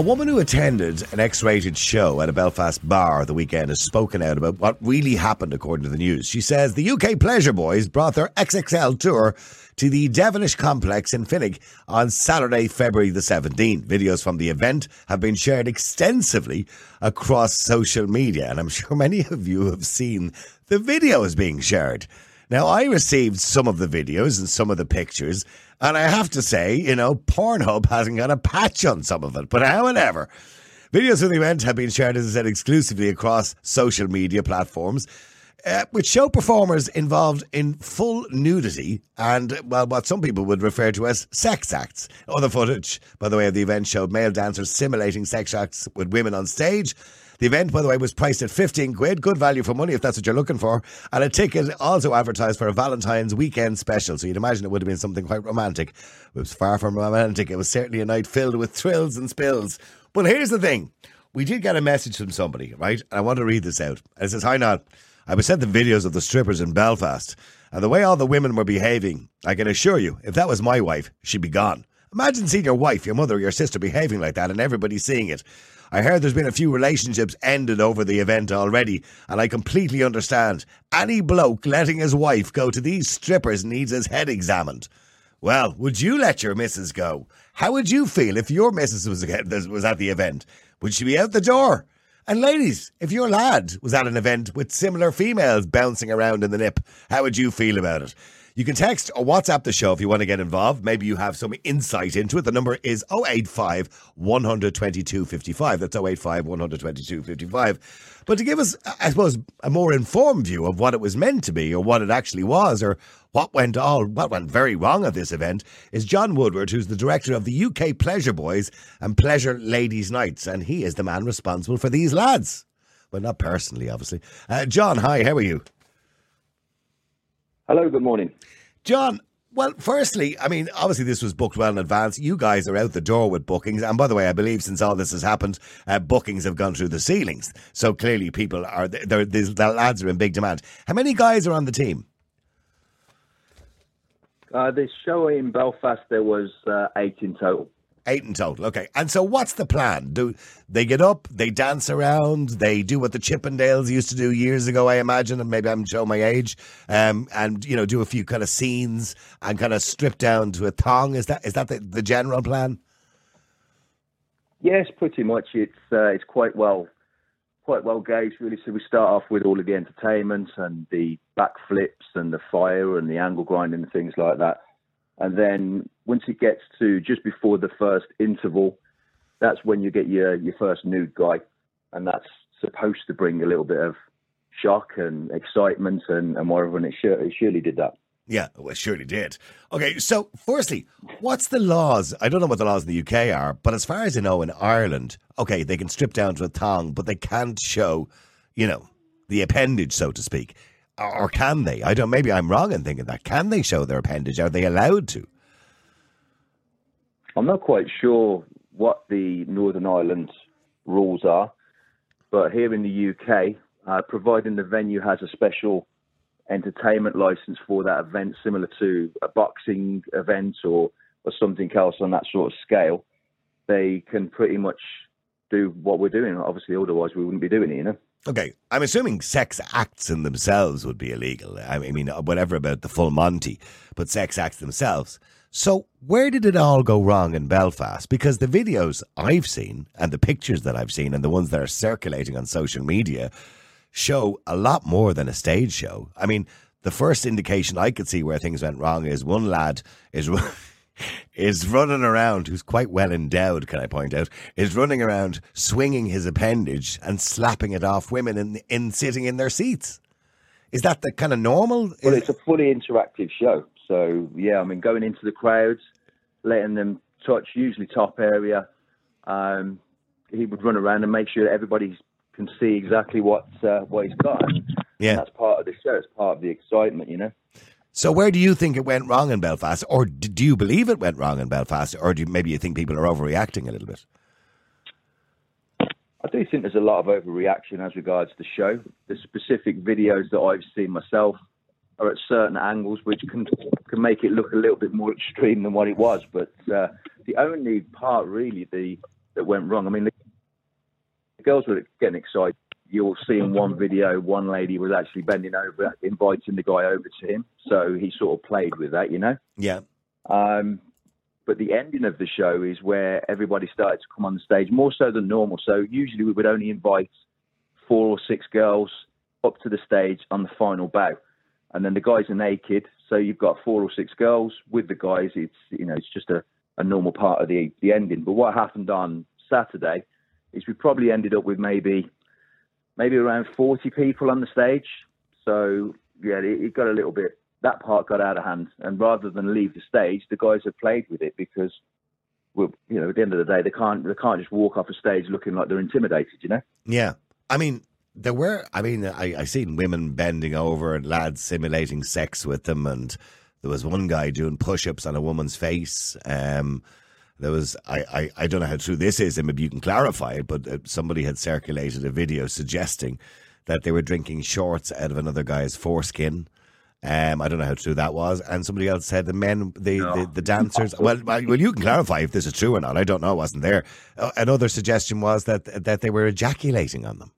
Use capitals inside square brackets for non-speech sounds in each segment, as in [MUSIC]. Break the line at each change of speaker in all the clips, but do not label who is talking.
A woman who attended an X rated show at a Belfast bar the weekend has spoken out about what really happened, according to the news. She says the UK Pleasure Boys brought their XXL tour to the Devenish complex in Finaghy on Saturday, February the 17th. Videos from the event have been shared extensively across social media, and I'm sure many of you have seen the videos being shared. Now, I received some of the videos and some of the pictures, and I have to say, you know, Pornhub hasn't got a patch on some of it, but however. Videos of the event have been shared, as I said, exclusively across social media platforms, uh, which show performers involved in full nudity and, well, what some people would refer to as sex acts. Other footage, by the way, of the event showed male dancers simulating sex acts with women on stage. The event, by the way, was priced at 15 quid. Good value for money if that's what you're looking for. And a ticket also advertised for a Valentine's weekend special. So you'd imagine it would have been something quite romantic. It was far from romantic. It was certainly a night filled with thrills and spills. But here's the thing. We did get a message from somebody, right? And I want to read this out. It says, Hi, Niall. I was sent the videos of the strippers in Belfast. And the way all the women were behaving, I can assure you, if that was my wife, she'd be gone. Imagine seeing your wife, your mother, your sister behaving like that and everybody seeing it. I heard there's been a few relationships ended over the event already, and I completely understand. Any bloke letting his wife go to these strippers needs his head examined. Well, would you let your missus go? How would you feel if your missus was, was at the event? Would she be out the door? And ladies, if your lad was at an event with similar females bouncing around in the nip, how would you feel about it? You can text or WhatsApp the show if you want to get involved. Maybe you have some insight into it. The number is 085 122 55. That's 085 122 55. But to give us, I suppose, a more informed view of what it was meant to be or what it actually was or what went all what went very wrong at this event is John Woodward, who's the director of the UK Pleasure Boys and Pleasure Ladies Nights, and he is the man responsible for these lads. Well, not personally, obviously. Uh, John, hi, how are you?
Hello, good morning.
John, well, firstly, I mean, obviously this was booked well in advance. You guys are out the door with bookings. And by the way, I believe since all this has happened, uh, bookings have gone through the ceilings. So clearly people are, the lads are in big demand. How many guys are on the team?
Uh, the show in Belfast, there was uh, eight in total.
Eight in total. Okay. And so what's the plan? Do they get up, they dance around, they do what the Chippendales used to do years ago, I imagine, and maybe I'm showing my age, um, and you know, do a few kind of scenes and kind of strip down to a thong. Is that is that the, the general plan?
Yes, pretty much. It's uh, it's quite well quite well gauged really. So we start off with all of the entertainment and the backflips and the fire and the angle grinding and things like that. And then once it gets to just before the first interval, that's when you get your, your first nude guy. And that's supposed to bring a little bit of shock and excitement and, and whatever. And it, sure, it surely did that.
Yeah, well, it surely did. Okay, so firstly, what's the laws? I don't know what the laws in the UK are, but as far as I know, in Ireland, okay, they can strip down to a thong, but they can't show, you know, the appendage, so to speak or can they? I don't. Maybe I'm wrong in thinking that. Can they show their appendage? Are they allowed to?
I'm not quite sure what the Northern Ireland rules are, but here in the UK, uh, providing the venue has a special entertainment license for that event, similar to a boxing event or or something else on that sort of scale, they can pretty much do what we're doing. Obviously, otherwise we wouldn't be doing it, you know.
Okay, I'm assuming sex acts in themselves would be illegal. I mean, whatever about the full Monty, but sex acts themselves. So, where did it all go wrong in Belfast? Because the videos I've seen and the pictures that I've seen and the ones that are circulating on social media show a lot more than a stage show. I mean, the first indication I could see where things went wrong is one lad is [LAUGHS] is running around, who's quite well endowed, can I point out, is running around swinging his appendage and slapping it off women in, in sitting in their seats. Is that the kind of normal?
Well, it's a fully interactive show. So, yeah, I mean, going into the crowds, letting them touch, usually top area. Um, he would run around and make sure that everybody can see exactly what uh, what he's got. And, yeah. That's part of the show. It's part of the excitement, you know.
So where do you think it went wrong in Belfast, or do you believe it went wrong in Belfast, or do you, maybe you think people are overreacting a little bit?
I do think there's a lot of overreaction as regards the show. The specific videos that I've seen myself are at certain angles which can can make it look a little bit more extreme than what it was. But uh, the only part really, the that went wrong. I mean, the, the girls were getting excited. You'll see in one video, one lady was actually bending over, inviting the guy over to him. So he sort of played with that, you know.
Yeah.
Um, but the ending of the show is where everybody started to come on the stage more so than normal. So usually we would only invite four or six girls up to the stage on the final bow, and then the guys are naked. So you've got four or six girls with the guys. It's you know it's just a, a normal part of the the ending. But what happened on Saturday is we probably ended up with maybe maybe around forty people on the stage. So yeah, it, it got a little bit that part got out of hand. And rather than leave the stage, the guys have played with it because, well, you know, at the end of the day, they can't they can't just walk off a stage looking like they're intimidated. You know?
Yeah, I mean. There were, I mean, I, I seen women bending over and lads simulating sex with them, and there was one guy doing push-ups on a woman's face. Um, there was, I, I, I don't know how true this is, and maybe you can clarify it, but uh, somebody had circulated a video suggesting that they were drinking shorts out of another guy's foreskin. Um, I don't know how true that was. And somebody else said the men, the,
No.
the, the dancers. [LAUGHS] Well, well, well, you can clarify if this is true or not. I don't know. I wasn't there. Uh, another suggestion was that that they were ejaculating on them.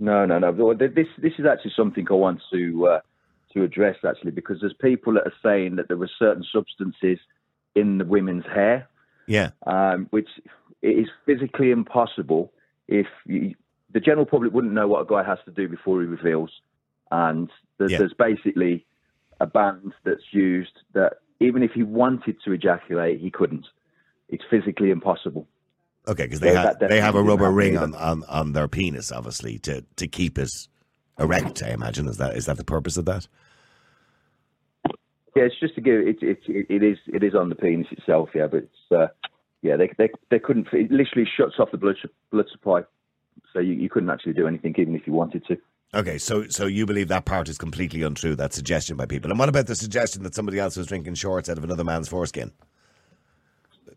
No, no, no. This this is actually something I want to uh, to address actually because there's people that are saying that there were certain substances in the women's hair,
Yeah,
um, which is physically impossible if you, the general public wouldn't know what a guy has to do before he reveals. And there's,
Yeah.
there's basically a band that's used that even if he wanted to ejaculate, he couldn't. It's physically impossible.
Okay, because they have they have a rubber ring on, on, on their penis, obviously, to, to keep it erect. I imagine is that is that the purpose of that?
Yeah, it's just to give it. It, it, it is it is on the penis itself. Yeah, but it's uh, yeah they they they couldn't. It literally shuts off the blood blood supply, so you, you couldn't actually do anything even if you wanted to.
Okay, so so you believe that part is completely untrue, that suggestion by people. And what about the suggestion that somebody else was drinking shorts out of another man's foreskin?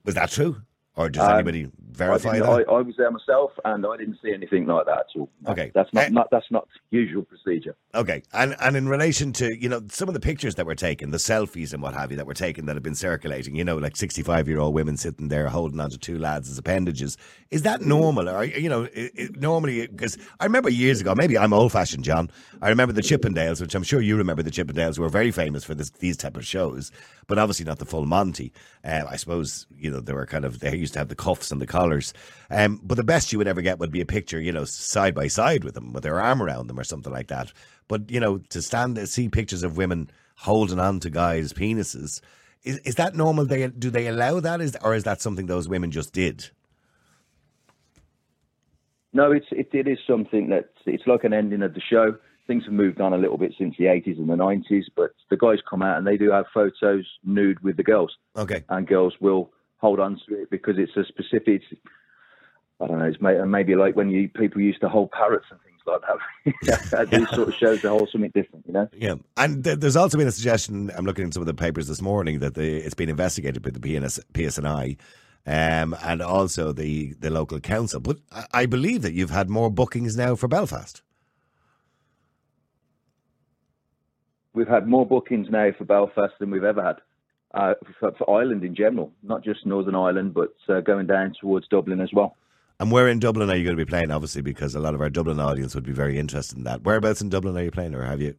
Was that true? Or does
Um,
anybody verify
didn't-
that?
I, I was there myself, and I didn't see anything like that at all.
Okay.
that's not,
Eh.
not that's not usual procedure.
Okay, and and in relation to you know some of the pictures that were taken, the selfies and what have you that were taken that have been circulating, you know, like sixty-five year old women sitting there holding onto two lads as appendages, is that normal? Or you know, it, it, normally because I remember years ago, maybe I'm old-fashioned, John. I remember the Chippendales, which I'm sure you remember. The Chippendales were very famous for this, these type of shows, but obviously not the full Monty. Um, I suppose you know they were kind of they used to have the cuffs and the collars, um, but the best you would ever get would be a picture, you know, side by side with them with their arm around them or something like that. But you know, to stand there, see pictures of women holding on to guys' penises, is is that normal? They do they allow that? Is or is that something those women just did?
No, it's it, it is something that it's like an ending of the show. Things have moved on a little bit since the 80s and the 90s, but the guys come out and they do have photos nude with the girls.
Okay,
and girls will hold on to it because it's a specific. I don't know. It's may- maybe like when you people used to hold parrots and things like that. [LAUGHS] At [LAUGHS] These sort of shows they hold something different, you know.
yeah, and th- there's also been a suggestion. I'm looking at some of the papers this morning that the, it's been investigated by the PNS, PSNI. Um, and also the, the local council. But I, I believe that you've had more bookings now for Belfast.
We've had more bookings now for Belfast than we've ever had. Uh, for, for Ireland in general, not just Northern Ireland, but uh, going down towards Dublin as well.
And where in Dublin are you going to be playing? Obviously, because a lot of our Dublin audience would be very interested in that. Whereabouts in Dublin are you playing, or have you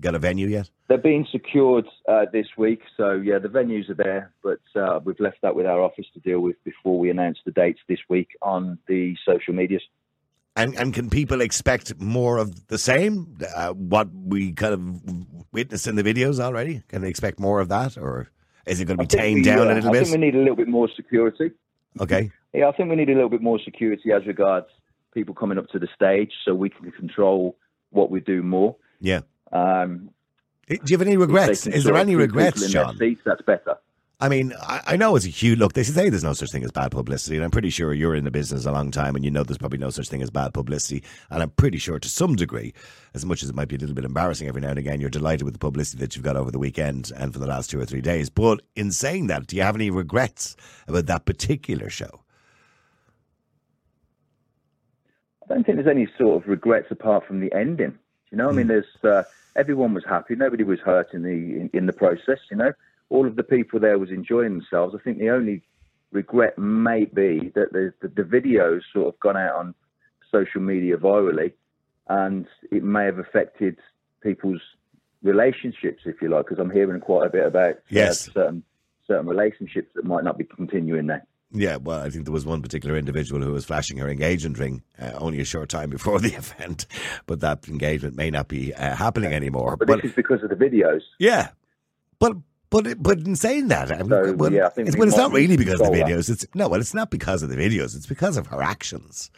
got a venue yet?
They're being secured uh, this week, so yeah, the venues are there, but uh, we've left that with our office to deal with before we announce the dates this week on the social medias.
And and can people expect more of the same? Uh, what we kind of witnessed in the videos already? Can they expect more of that, or is it going to be tamed
we,
down
uh,
a little
I
bit?
I think we need a little bit more security.
Okay,
Yeah, I think we need a little bit more security as regards people coming up to the stage, so we can control what we do more.
yeah.
Um,
Do you have any regrets? Is there any regrets, John?
Seats, that's better.
I mean, I, I know it's a huge look. They say there's no such thing as bad publicity, and I'm pretty sure you're in the business a long time, and you know there's probably no such thing as bad publicity. And I'm pretty sure, to some degree, as much as it might be a little bit embarrassing every now and again, you're delighted with the publicity that you've got over the weekend and for the last two or three days. But in saying that, do you have any regrets about that particular show?
I don't think there's any sort of regrets apart from the ending. You know, I mean, there's uh, everyone was happy, nobody was hurt in the in, in the process. You know, all of the people there was enjoying themselves. I think the only regret may be that the, the, the videos sort of gone out on social media virally, and it may have affected people's relationships, if you like, because I'm hearing quite a bit about uh,
Yes.
certain certain relationships that might not be continuing there.
Yeah, well, I think there was one particular individual who was flashing her engagement ring uh, only a short time before [LAUGHS] the event, but that engagement may not be uh, happening anymore.
But,
But,
this is because of the videos.
yeah, but but but in saying that, I mean,
So,
well,
yeah, I
it's, well, it's not really because of the
control that.
videos. It's no, well, it's not because of the videos. It's because of her actions.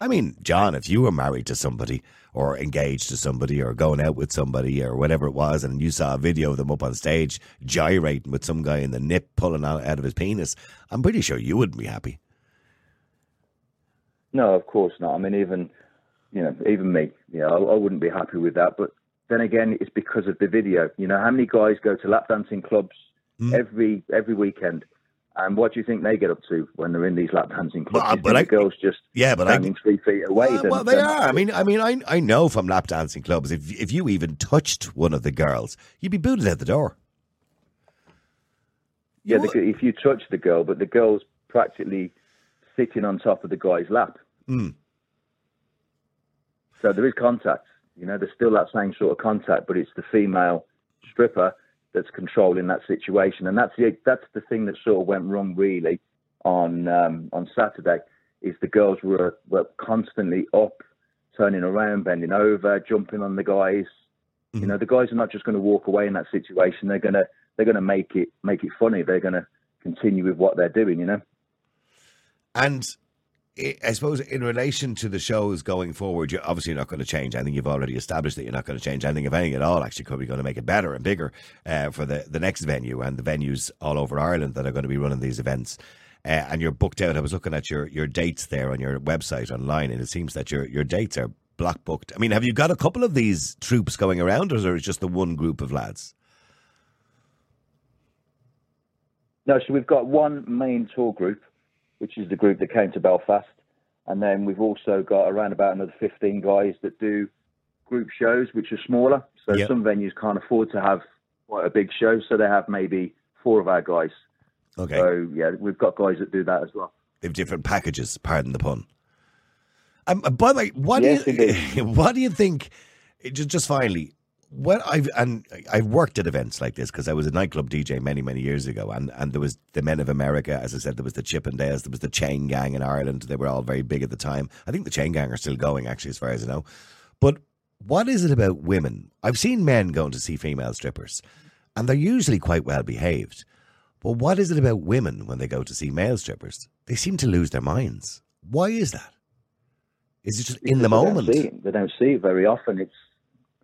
I mean, John, if you were married to somebody or engaged to somebody or going out with somebody or whatever it was, and you saw a video of them up on stage gyrating with some guy in the nip pulling out, out of his penis, I'm pretty sure you wouldn't be happy.
No, of course not. I mean, even you know, even me, yeah, I, I wouldn't be happy with that. But then again, it's because of the video. You know, how many guys go to lap dancing clubs
Hmm.
every every weekend, and what do you think they get up to when they're in these lap dancing clubs?
Well, but I-
the girls just
Yeah, but I
standing three feet away.
Well, they are. I mean, I mean, I I know from lap dancing clubs, if if you even touched one of the girls, you'd be booted out the door.
yeah, the, if you touch the girl, but the girl's practically sitting on top of the guy's lap.
Mm.
So there is contact. You know, there's still that same sort of contact, but it's the female stripper that's controlling that situation, and that's the that's the thing that sort of went wrong really on um, on Saturday. Is the girls were were constantly up, turning around, bending over, jumping on the guys. You know, the guys are not just going to walk away in that situation. They're gonna they're gonna make it make it funny. They're gonna continue with what they're doing. You know.
And I I suppose in relation to the shows going forward, you're obviously not going to change anything. You've already established that you're not going to change anything, if anything at all. Actually, be going to make it better and bigger uh, for the, the next venue and the venues all over Ireland that are going to be running these events. Uh, and you're booked out. I was looking at your, your dates there on your website online, and it seems that your, your dates are block booked. I mean, have you got a couple of these troops going around, or is it just the one group of lads?
No, so we've got one main tour group, which is the group that came to Belfast, and then we've also got around about another 15 guys that do group shows, which are smaller. So
Yep.
some venues can't afford to have quite a big show, so they have maybe four of our guys.
Okay.
So yeah, we've got guys that do that as well.
They have different packages. Pardon the pun. Um, by the way, what
Yes,
do you [LAUGHS] what do you think? Just, just finally, what I've and I've worked at events like this because I was a nightclub DJ many many years ago, and and there was the Men of America, as I said, there was the Chippendales, there was the Chain Gang in Ireland. They were all very big at the time. I think the Chain Gang are still going, actually, as far as I know. But what is it about women? I've seen men going to see female strippers, and they're usually quite well behaved. But what is it about women when they go to see male strippers? They seem to lose their minds. Why is that? Is it just in the
don't
moment?
see. They don't see it very often. It's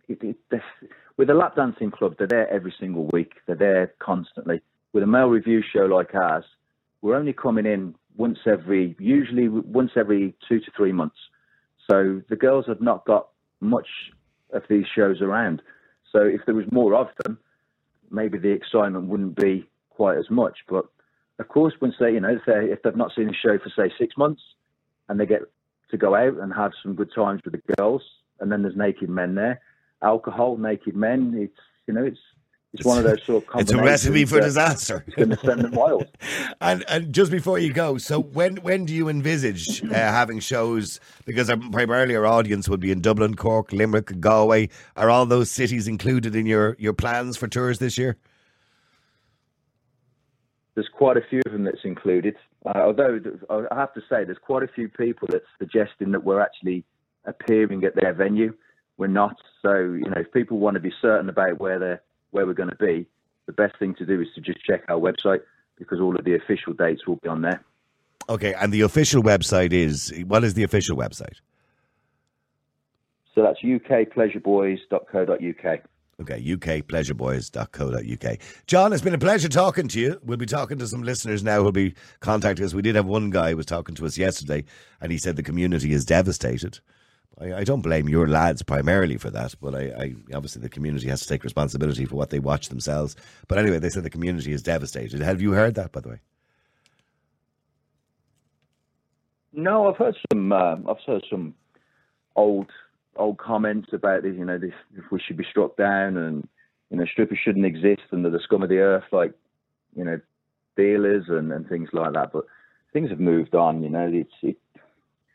it, it, this- with a lap dancing club. They're there every single week. They're there constantly. With a male revue show like ours, we're only coming in once every, usually once every two to three months. So the girls have not got much of these shows around. So if there was more of them, maybe the excitement wouldn't be quite as much. But of course, once they, you know, if, they, if they've not seen a show for say six months, and they get to go out and have some good times with the girls, and then there's naked men there, alcohol, naked men. It's you know, it's it's one of those sort of [LAUGHS]
It's a recipe for disaster.
It's going to send them wild. [LAUGHS]
and and just before you go, so when when do you envisage [LAUGHS] uh, having shows? Because primarily our audience would be in Dublin, Cork, Limerick, Galway. Are all those cities included in your your plans for tours this year?
There's quite a few of them that's included. Uh, although I have to say, there's quite a few people that's suggesting that we're actually appearing at their venue. We're not. So you know, if people want to be certain about where they're where we're going to be, the best thing to do is to just check our website because all of the official dates will be on there.
Okay, and the official website is what is the official website?
So that's ukpleasureboys.co.uk.
Okay, ukpleasureboys.co.uk. John, it's been a pleasure talking to you. We'll be talking to some listeners now who'll be contacting us. We did have one guy who was talking to us yesterday, and he said the community is devastated. I, I don't blame your lads primarily for that, but I, I obviously the community has to take responsibility for what they watch themselves. But anyway, they said the community is devastated. Have you heard that, by the way?
No, I've heard some. Um, I've heard some old old comments about this. You know, this if we should be struck down, and you know, strippers shouldn't exist, and they're the scum of the earth, like you know, dealers and, and things like that. But things have moved on. You know, it's it,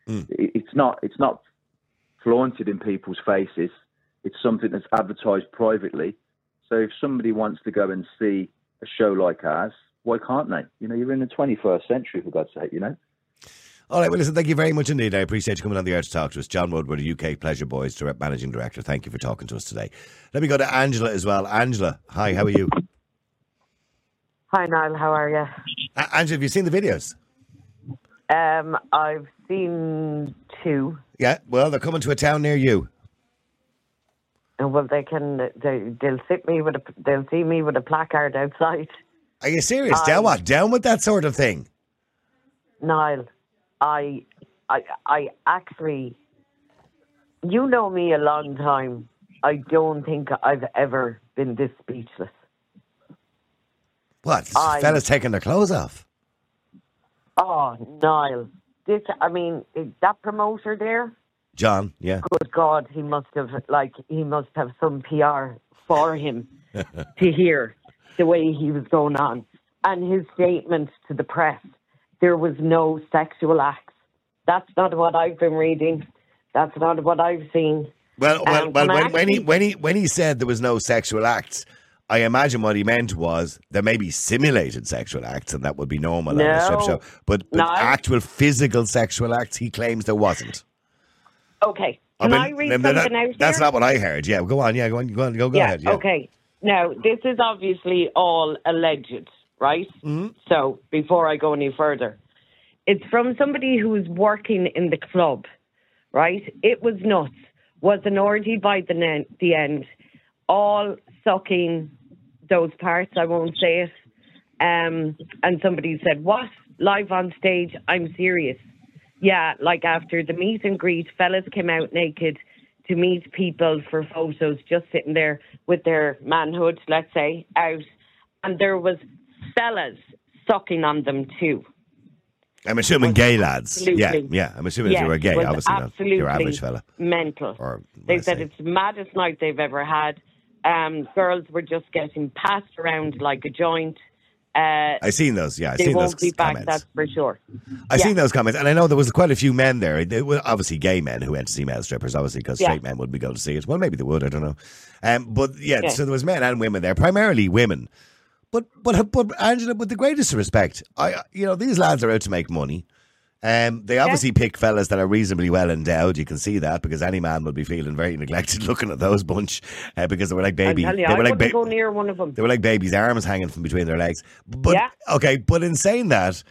Mm.
it, it's not it's not flaunted in people's faces. It's something that's advertised privately. So if somebody wants to go and see a show like ours, why can't they? You know, you're in the 21st century, for God's sake. You know.
All right, well, listen, thank you very much indeed. I appreciate you coming on the air to talk to us. John Woodward, UK Pleasure Boys direct Managing Director. Thank you for talking to us today. Let me go to Angela as well. Angela, hi, how are you?
Hi, Niall. How are you?
A- Angela, have you seen the videos?
Um, I've seen two.
Yeah, well, they're coming to a town near you.
And well, they can they they'll sit me with a they'll see me with a placard outside.
Are you serious?
Um,
down what? Down with that sort of thing?
Niall, I I I actually, you know me a long time. I don't think I've ever been this speechless.
What?
I-
Fellas taking their clothes off?
Oh, Niall, this I mean that promoter there.
John, yeah.
good God, he must have like he must have some PR for him [LAUGHS] to hear the way he was going on. And his statement to the press, there was no sexual acts. That's not what I've been reading. That's not what I've seen.
Well, well,
Um,
well when, when he when he when he said there was no sexual acts, I imagine what he meant was there may be simulated sexual acts, and that would be normal on a strip show. But, but
No.
actual physical sexual acts, he claims there wasn't.
Okay. Can I,
mean,
read
th- th-
something
that-
out
That's
here?
not what I heard. Yeah, go on. Yeah, go on. Go on. Go, go
yeah,
ahead. Yeah.
Okay. Now, this is obviously all alleged, right?
Mm-hmm.
So, before I go any further, it's from somebody who was working in the club, right? It was nuts. Was an orgy by the, ne- the end, all sucking those parts. I won't say it. Um, and somebody said, "What? Live on stage? I'm serious." Yeah, like after the meet and greet, fellas came out naked to meet people for photos, just sitting there with their manhood, let's say, out, and there was fellas sucking on them too.
I'm assuming gay lads. Yeah,
Absolutely.
yeah. I'm assuming if
Yeah,
you were gay, obviously
absolutely
your average fella.
Mental.
Or
they said it's the maddest night they've ever had. Um, girls were just getting passed around like a joint. Uh,
I seen those. Yeah, I
they
seen
won't
those
be back,
comments.
that's for sure.
I
Yeah.
seen those comments, and I know there was quite a few men there. They were obviously gay men who went to see male strippers, obviously because
Yeah.
straight men wouldn't be going to see it. Well, maybe they would. I don't know. Um, but yeah,
Yeah.
so there was men and women there, primarily women. But but but Angela, with the greatest respect, I you know these lads are out to make money. Um, they obviously pick fellas that are reasonably well endowed. You can see that because any man would be feeling very [LAUGHS] neglected looking at those bunch uh, because they were like baby.
You,
they
I
were like ba-
go near one of them.
they were like babies' arms hanging from between their legs. But
Yeah.
okay, but in saying that,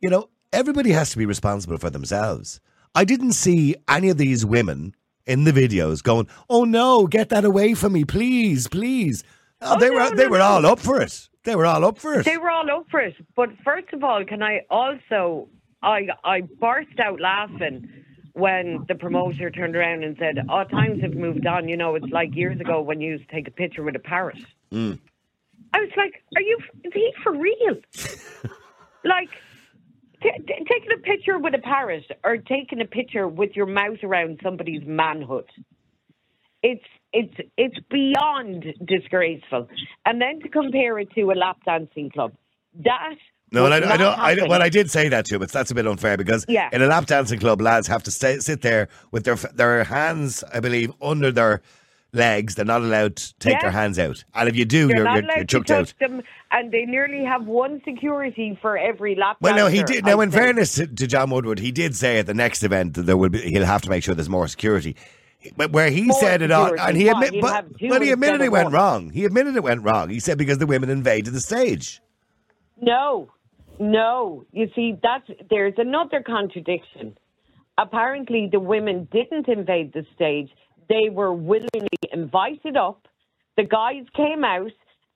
you know, everybody has to be responsible for themselves. I didn't see any of these women in the videos going, "Oh no, get that away from me, please, please." Oh,
Oh,
they
no,
were they
no,
were all up for it. They were all up for it.
They were all up for it. But first of all, can I also I I burst out laughing when the promoter turned around and said, "Oh, times have moved on. You know, it's like years ago when you used to take a picture with a parrot."
Mm.
I was like, "Are you? Is he for real? [LAUGHS] like." T- t- taking a picture with a parrot or taking a picture with your mouth around somebody's manhood it's it's it's beyond disgraceful. And then to compare it to a lap dancing club, that
No, and I, I don't. I don't. Well, I did say that to him, but that's a bit unfair because
Yeah.
in a lap dancing club, lads have to stay, sit there with their their hands, I believe, under their legs. They're not allowed to take
Yeah.
their hands out, and if you do,
You're
you're you're, you're
to
chucked
touch
out.
them, and they nearly have one security for every lap.
Well, no, he did. Now, in fairness to, to John Woodward, he did say at the next event that there will be. He'll have to make sure there's more security. But where he
More
said it all, and he admit, but, but he admitted it went
one.
wrong. He admitted it went wrong. He said because the women invaded the stage.
No, no. You see, that's there's another contradiction. Apparently, the women didn't invade the stage. They were willingly invited up. The guys came out.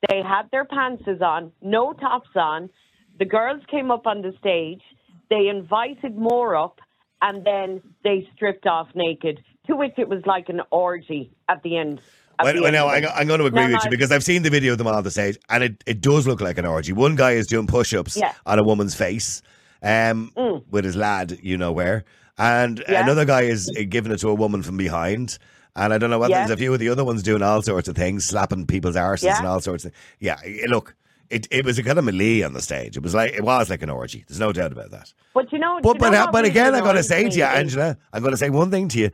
They had their pantses on, no tops on. The girls came up on the stage. They invited more up, and then they stripped off naked. To which it was like an orgy at the end.
Well, well,
end
no, I. I'm going to agree
No,
with
no,
you because I've seen the video of them on the stage, and it, it does look like an orgy. One guy is doing push-ups
Yeah.
on a woman's face, um, with his lad, you know where, and
Mm. Yeah.
another guy is uh, giving it to a woman from behind. And I don't know what
Yeah.
there's a few of the other ones doing all sorts of things, slapping people's arses
Yeah.
and all sorts of. Yeah, look, it, it was a kind of melee on the stage. It was like it was like an orgy. There's no doubt about that.
But you know,
But
you
but,
know what
but again, I'm going to say to you, Angela, I'm going to say one thing to you.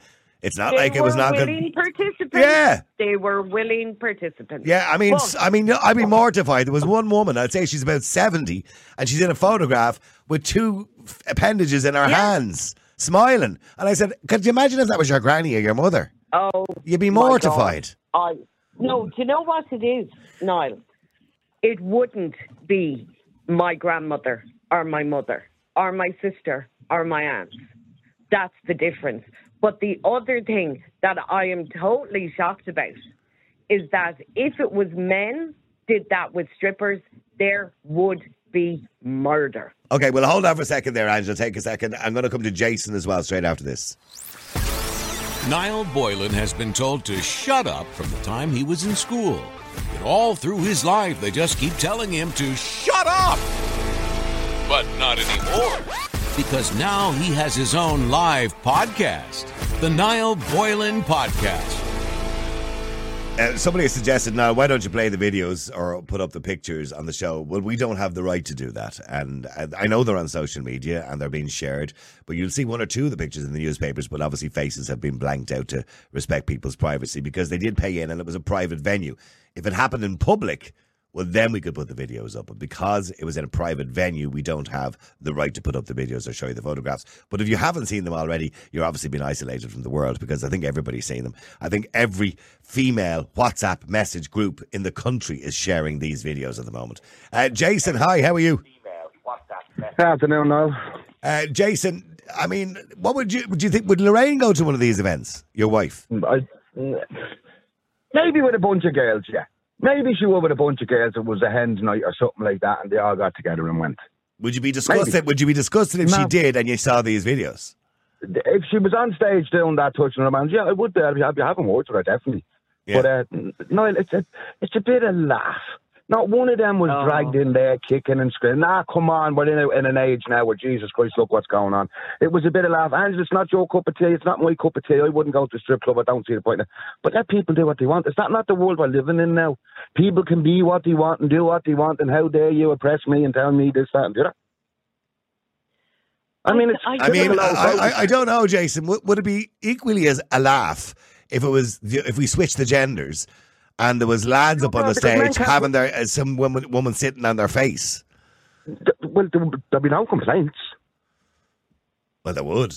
It's not
They
like it was not good.
willing participants.
Yeah.
they were willing participants.
Yeah, I mean, s- I mean, I'd be mortified. There was one woman, I'd say she's about seventy, and she's in a photograph with two appendages in her
Yeah.
hands, smiling. And I said, "Could you imagine if that was your granny or your mother?
Oh,
You'd be mortified."
I no. Do you know what it is, Niall? It wouldn't be my grandmother or my mother or my sister or my aunt. That's the difference. But the other thing that I am totally shocked about is that if it was men did that with strippers, there would be murder.
Okay, well, hold on for a second there, Angela. Take a second. I'm going to come to Jason as well straight after this.
Niall Boylan has been told to shut up from the time he was in school. And all through his life, they just keep telling him to shut up. But not anymore. Because now he has his own live podcast, the Niall Boylan Podcast.
Uh, somebody suggested now, why don't you play the videos or put up the pictures on the show? Well, we don't have the right to do that. And uh, I know they're on social media and they're being shared, but you'll see one or two of the pictures in the newspapers, but obviously faces have been blanked out to respect people's privacy because they did pay in and it was a private venue. If it happened in public, well, then we could put the videos up. But because it was in a private venue, we don't have the right to put up the videos or show you the photographs. But if you haven't seen them already, you're obviously been isolated from the world because I think everybody's seen them. I think every female WhatsApp message group in the country is sharing these videos at the moment. Uh, Jason, hi, how are you?
Afternoon, Niall.
Uh, Jason, I mean, what would you would you think? Would Lorraine go to one of these events? Your wife?
I, maybe with a bunch of girls, yeah. Maybe she would with a bunch of girls. It was a hen's night or something like that, and they all got together and went.
Would you be disgusted?
Maybe.
Would you be disgusted if she did and you saw these videos?
If she was on stage doing that, touching her hands, yeah, I would be. I'd be, I'd having words with her, definitely.
Yeah.
But uh, Niall, it's a, it's a bit of laugh. Not one of them was
Oh.
dragged in there kicking and screaming. Nah, come on, we're in, a, in an age now where Jesus Christ, look what's going on. It was a bit of laugh. Angela, it's not your cup of tea. It's not my cup of tea. I wouldn't go to a strip club. I don't see the point. in it. But let people do what they want. Is that not the world we're living in now? People can be what they want and do what they want. And how dare you oppress me and tell me this, that, and the other? I mean, it's.
I-
I mean,
it's
I,
a low
I, I don't know, Jason. Would, would it be equally as a laugh if it was the- if we switched the genders and there was lads up on the stage having their uh, some woman woman sitting on their face?
Well, there- there'll be no complaints.
Well, there would.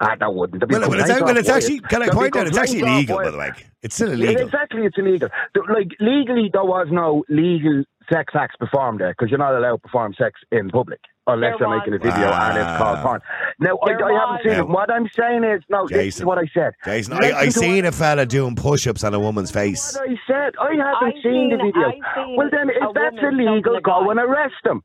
Ah, that wouldn't. Be
Well, well, it's, well, it's actually. Can I point out? It's actually illegal, by the way. It's still
Yeah,
illegal.
exactly, it's illegal. Like legally, there was no legal sex acts performed there because you're not allowed to perform sex in public unless
There
you're making a
was.
video and it's
Wow.
called porn. Now, I, I haven't seen
Now-
it. What I'm saying is, no, this is what I said.
Jason, I,
Listen
I
to
seen a fella doing push-ups on a woman's face.
What I said, I haven't
I
seen, the video.
Seen
Well, then, if that's illegal, go and arrest them.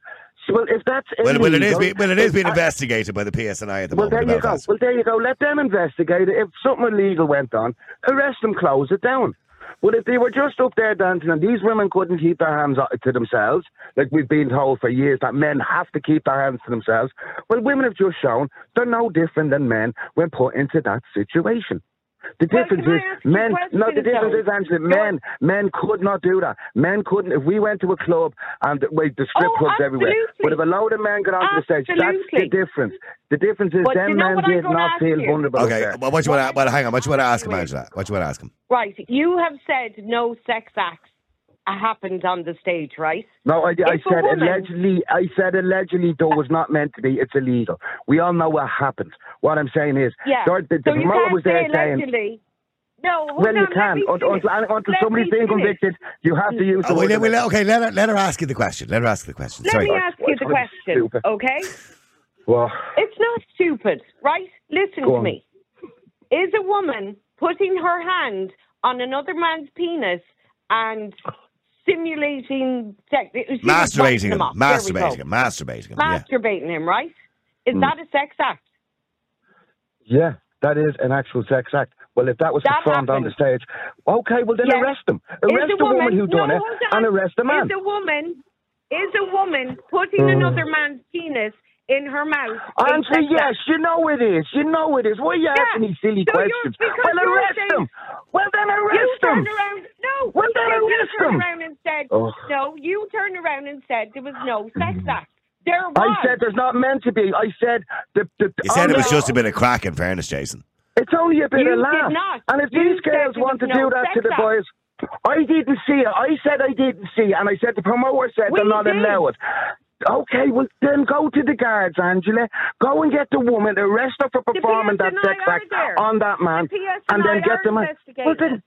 Well, if that's
Well,
illegal,
well, it is. be- Well, it is being
I-
investigated by the PSNI at the
Well,
moment.
there you go.
Belfast.
Well, there you go. Let them investigate it. If something illegal went on, arrest them, close it down. But if they were just up there dancing and these women couldn't keep their hands to themselves, like we've been told for years that men have to keep their hands to themselves, well, women have just shown they're no different than men when put into that situation. The
Well,
difference
can
is
ask you a
men. No, the difference
though?
is Angela. Men, men could not do that. Men couldn't. If we went to a club and wait, the strip
Oh,
clubs everywhere, but if a load of men got onto the stage, that's the difference. The difference is
But
them
you know
men did not feel
you?
vulnerable.
Okay,
there.
well, what you want to? Well, hang on. What you want to ask him, Angela? What you want to ask him?
Right. You have said no sex acts happened on the stage, right?
No, I, I said
woman-
allegedly. I said allegedly. Though was not meant to be. It's illegal. We all know what happened. What I'm saying is,
Yeah.
the, the, the
so you
promoter
can't
was there
say
saying,
allegedly. No, hold
"Well, you
on, let
can
me
until, until, until
Let
somebody's
me
being
finish.
convicted. You have to use the
Oh, well,
word."
let- well, okay, let her, let her ask you the question. Let her ask the question.
Let
Sorry.
me ask you the question, okay? [LAUGHS]
Well,
It's not stupid, right? Listen to
on.
me. Is a woman putting her hand on another man's penis and simulating sex? she was
Masturbating
biting
him.
off. There
Masturbating him. Masturbating him. Yeah.
Masturbating him, right? Is
Hmm.
that a sex act?
yeah, that is an actual sex act. Well, if that was
That
performed on the stage, okay, well then
Yes.
arrest them. Arrest
a
the woman who
no,
done it and arrest the man.
Is a woman is a woman putting
Mm.
another man's penis in her mouth? a
Answer yes,
act?
you know it is. You know it is. Why are you
Yeah.
asking these silly
So
questions? Well, arrest
saying-
them. Well, then
You
arrest them.
turned around. No.
Well, then
because you
arrest
turned
them.
around and said
Oh.
no. You turned around and said there was no sex mm. act. There was.
I said there's not meant to be. I said the, the
He said
on
it was
the-
just a bit of crack, in fairness, Jason.
It's only a bit
You
of
did
laugh.
not.
And if
You
these girls want to
was
do that to the boys, I didn't see it. I said I didn't see it, and I said the promoter said
We
they're not
did.
allowed. Okay, well then go to the guards, Angela. Go and get the woman, arrest her for performing that sex act on that man,
The
and then
PSNI
get
are
the man. Well then,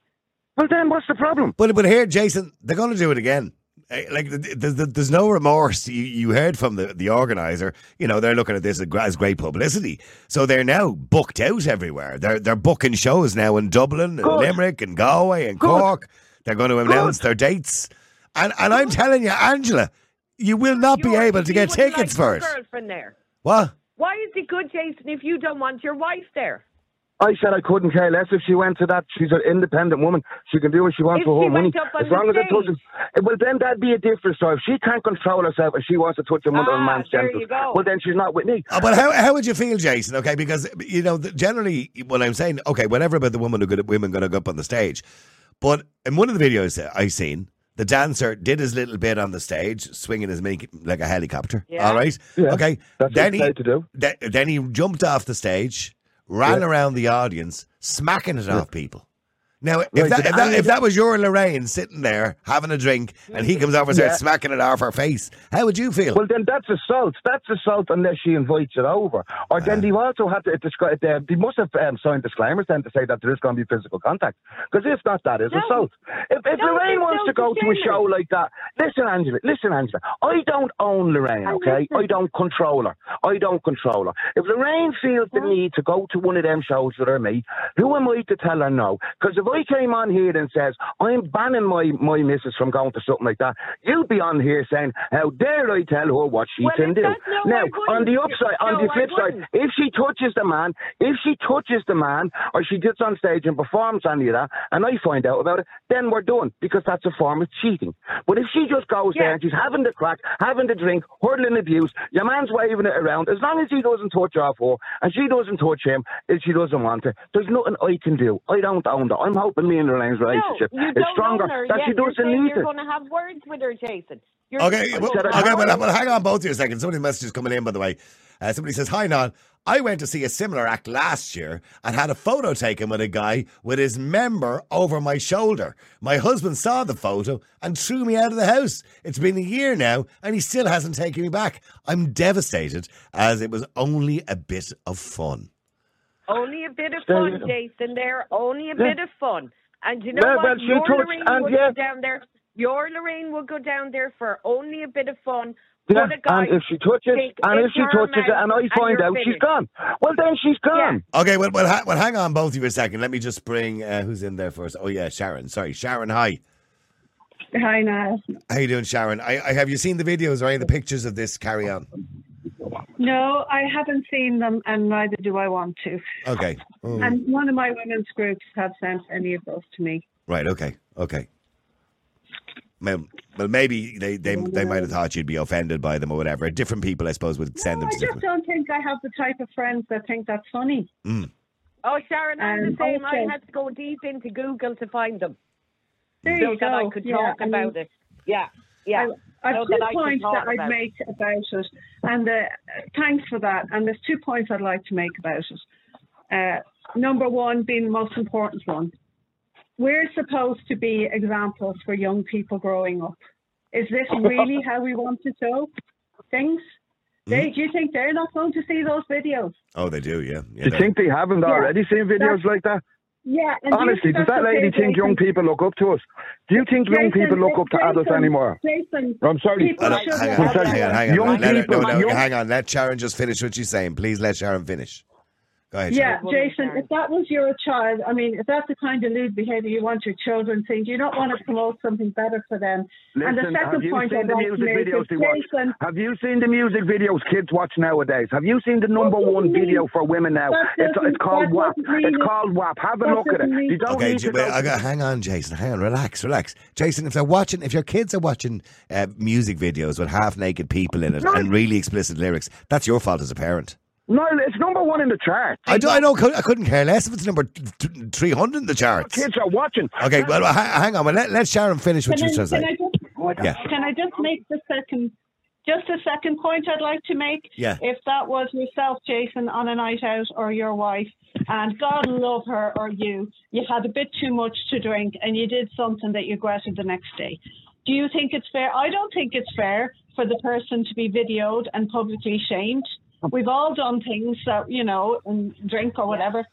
well then, what's the problem?
But but here, Jason, they're going to do it again. Eh, Like th- th- th- there's no remorse. You, you heard from the, the organizer. You know they're looking at this as great publicity. So they're now booked out everywhere. They're they're booking shows now in Dublin, and
Good.
Limerick, and Galway, and
Good.
Cork. They're going to announce their dates. And and I'm telling you, Angela, you will not be
You're-
able to get tickets
like
for it.
Girlfriend there.
What?
Why is it good, Jason, if you don't want your wife there?
I said I couldn't care less if she went to that. She's an independent woman. She can do what she wants
If
for her money.
went up on
As long
the
as it
stage.
doesn't. eh, Well, then that'd be a different story. If she can't control herself and she wants to touch a mother
Ah,
man's
there
genitals,
you go.
well, then she's not with me.
Uh, but how how would you feel, Jason? Okay, because you know generally when I'm saying okay, whatever about the woman who got women going to go up on the stage, but in one of the videos that I seen, the dancer did his little bit on the stage, swinging his mini like a helicopter.
Yeah.
All right,
Yeah,
okay.
that's
then
what
he
to do.
th- then he jumped off the stage, ran
Yeah.
around the audience, smacking it off people. Now, if,
Right,
that, if, that, if that was your Lorraine sitting there having a drink and he comes over and starts
Yeah.
smacking it off her face, how would you feel?
Well, then that's assault. That's assault unless she invites it over. Or then
Ah.
they've also had to describe. They, they must have um, signed disclaimers then to say that there is going to be physical contact. Because if not, that is
No.
assault. If, if
No,
Lorraine wants to go to a show like that, listen, Angela. Listen, Angela. I don't own Lorraine. Okay,
listen.
I don't control her. I don't control her. If Lorraine feels the need to go to one of them shows with her me, who am I to tell her no? Because if I came on here and says I'm banning my my missus from going to something like that, you'd be on here saying, "How dare I tell her what she
Well,
can do?"
no,
now, on the upside, on the flip side, if she touches the man, if she touches the man, or she gets on stage and performs any of that, and I find out about it, then we're done because that's a form of cheating. But if she just goes
Yeah.
there and she's having the crack, having the drink, hurling abuse, your man's waving it around, as long as he doesn't touch her and she doesn't touch him, if she doesn't want to, there's nothing I can do. I don't own that. I'm hoping me and Lorraine's relationship
no, you
is
don't
stronger
own her
that
yet.
she doesn't
saying
need
You're
it.
going to have words with her, Jason. You're
Okay,
you're
well,
said
going
I
to
okay,
have
well,
words.
well, hang on both of you a second. Somebody's message is coming in, by the way. Uh, somebody says, Hi, Nan. I went to see a similar act last year and had a photo taken with a guy with his member over my shoulder. My husband saw the photo and threw me out of the house. It's been a year now and he still hasn't taken me back. I'm devastated as it was only a bit of fun.
Only a bit of
There
fun,
go.
Jason. There, only a
Yeah.
bit of fun. And you know
Well,
what?
well,
your
touched-
Lorraine
and
would
yeah.
go down there. Your Lorraine will go down there for only a bit of fun.
Yeah,
Put a guy
and if she touches,
take
and if she touches it, and I find
you're
out she's
finished.
gone, well then she's gone.
Okay, well, well, ha- well hang on both of you a second. Let me just bring, uh, who's in there first? Oh, yeah, Sharon. Sorry, Sharon, hi.
Hi, Niall.
How you doing, Sharon? I, I have you seen the videos or any of the pictures of this carry on?
No, I haven't seen them, and neither do I want to.
Okay. Oh, [LAUGHS]
And none of my women's groups have sent any of those to me.
right. Okay. Okay. Well, well, maybe they, they they might have thought you'd be offended by them or whatever. Different people, I suppose, would send
no,
them
I
to I
just
different.
don't think I have the type of friends that think that's funny.
Oh, Sharon, I'm
Um,
the same. I had to go deep into Google to find them.
There
so
you
that I
go.
could
Yeah,
talk
I mean,
about it. Yeah, yeah.
I, I've
so
two
that
points
talk
that I'd
about
make about it, and uh, thanks for that. And there's two points I'd like to make about it. Uh, number one being the most important one. We're supposed to be examples for young people growing up. Is this [LAUGHS] really how we want to show things? They, do you think they're not going to see those videos?
Oh, they do. Yeah. yeah
Do you
they're-
think they haven't
Yeah.
already seen videos like that?
Yeah. And
Honestly,
Jason,
does that lady
okay,
think young people look up to us? Do you think young people look up to
Jason,
adults anymore?
Jason,
I'm sorry.
Oh, no, hang on,
One second.
hang on, hang on.
Young
Let, let her, no, no,
young-
hang on. Let Sharon just finish what she's saying. Please let Sharon finish. Go ahead,
Yeah,
Sharon.
Jason, if that was your child, I mean, if that's the kind of lewd behaviour you want your children seeing, do you don't want to promote something better for them. and the
Listen,
second
have you
point
seen
I'd
the
like to
music
make
videos
is,
they watch?
Jason,
Have you seen the music videos kids watch nowadays? Have you seen the number one
mean-
video for women now? It's, it's called
that
WAP. It's called WAP. Have a look at it. You don't
Okay,
need
J-
to
wait, I got, hang on, Jason. Hang on, relax, relax. Jason, if they're watching, if your kids are watching uh, music videos with half naked people in it and really explicit lyrics, that's your fault as a parent.
No, it's number one in the charts.
I, do, I know. I couldn't care less if it's number three hundred in the charts.
Kids are watching.
Okay, well, ha- hang on. Well, let, let Sharon finish what
can
she
I,
was trying
can I just
Yeah.
Can I just make the second, just a second point I'd like to make?
Yeah.
If that was yourself, Jason, on a night out, or your wife, and God love her or you, you had a bit too much to drink, and you did something that you regretted the next day. Do you think it's fair? I don't think it's fair for the person to be videoed and publicly shamed. We've all done things that you know, and drink or whatever.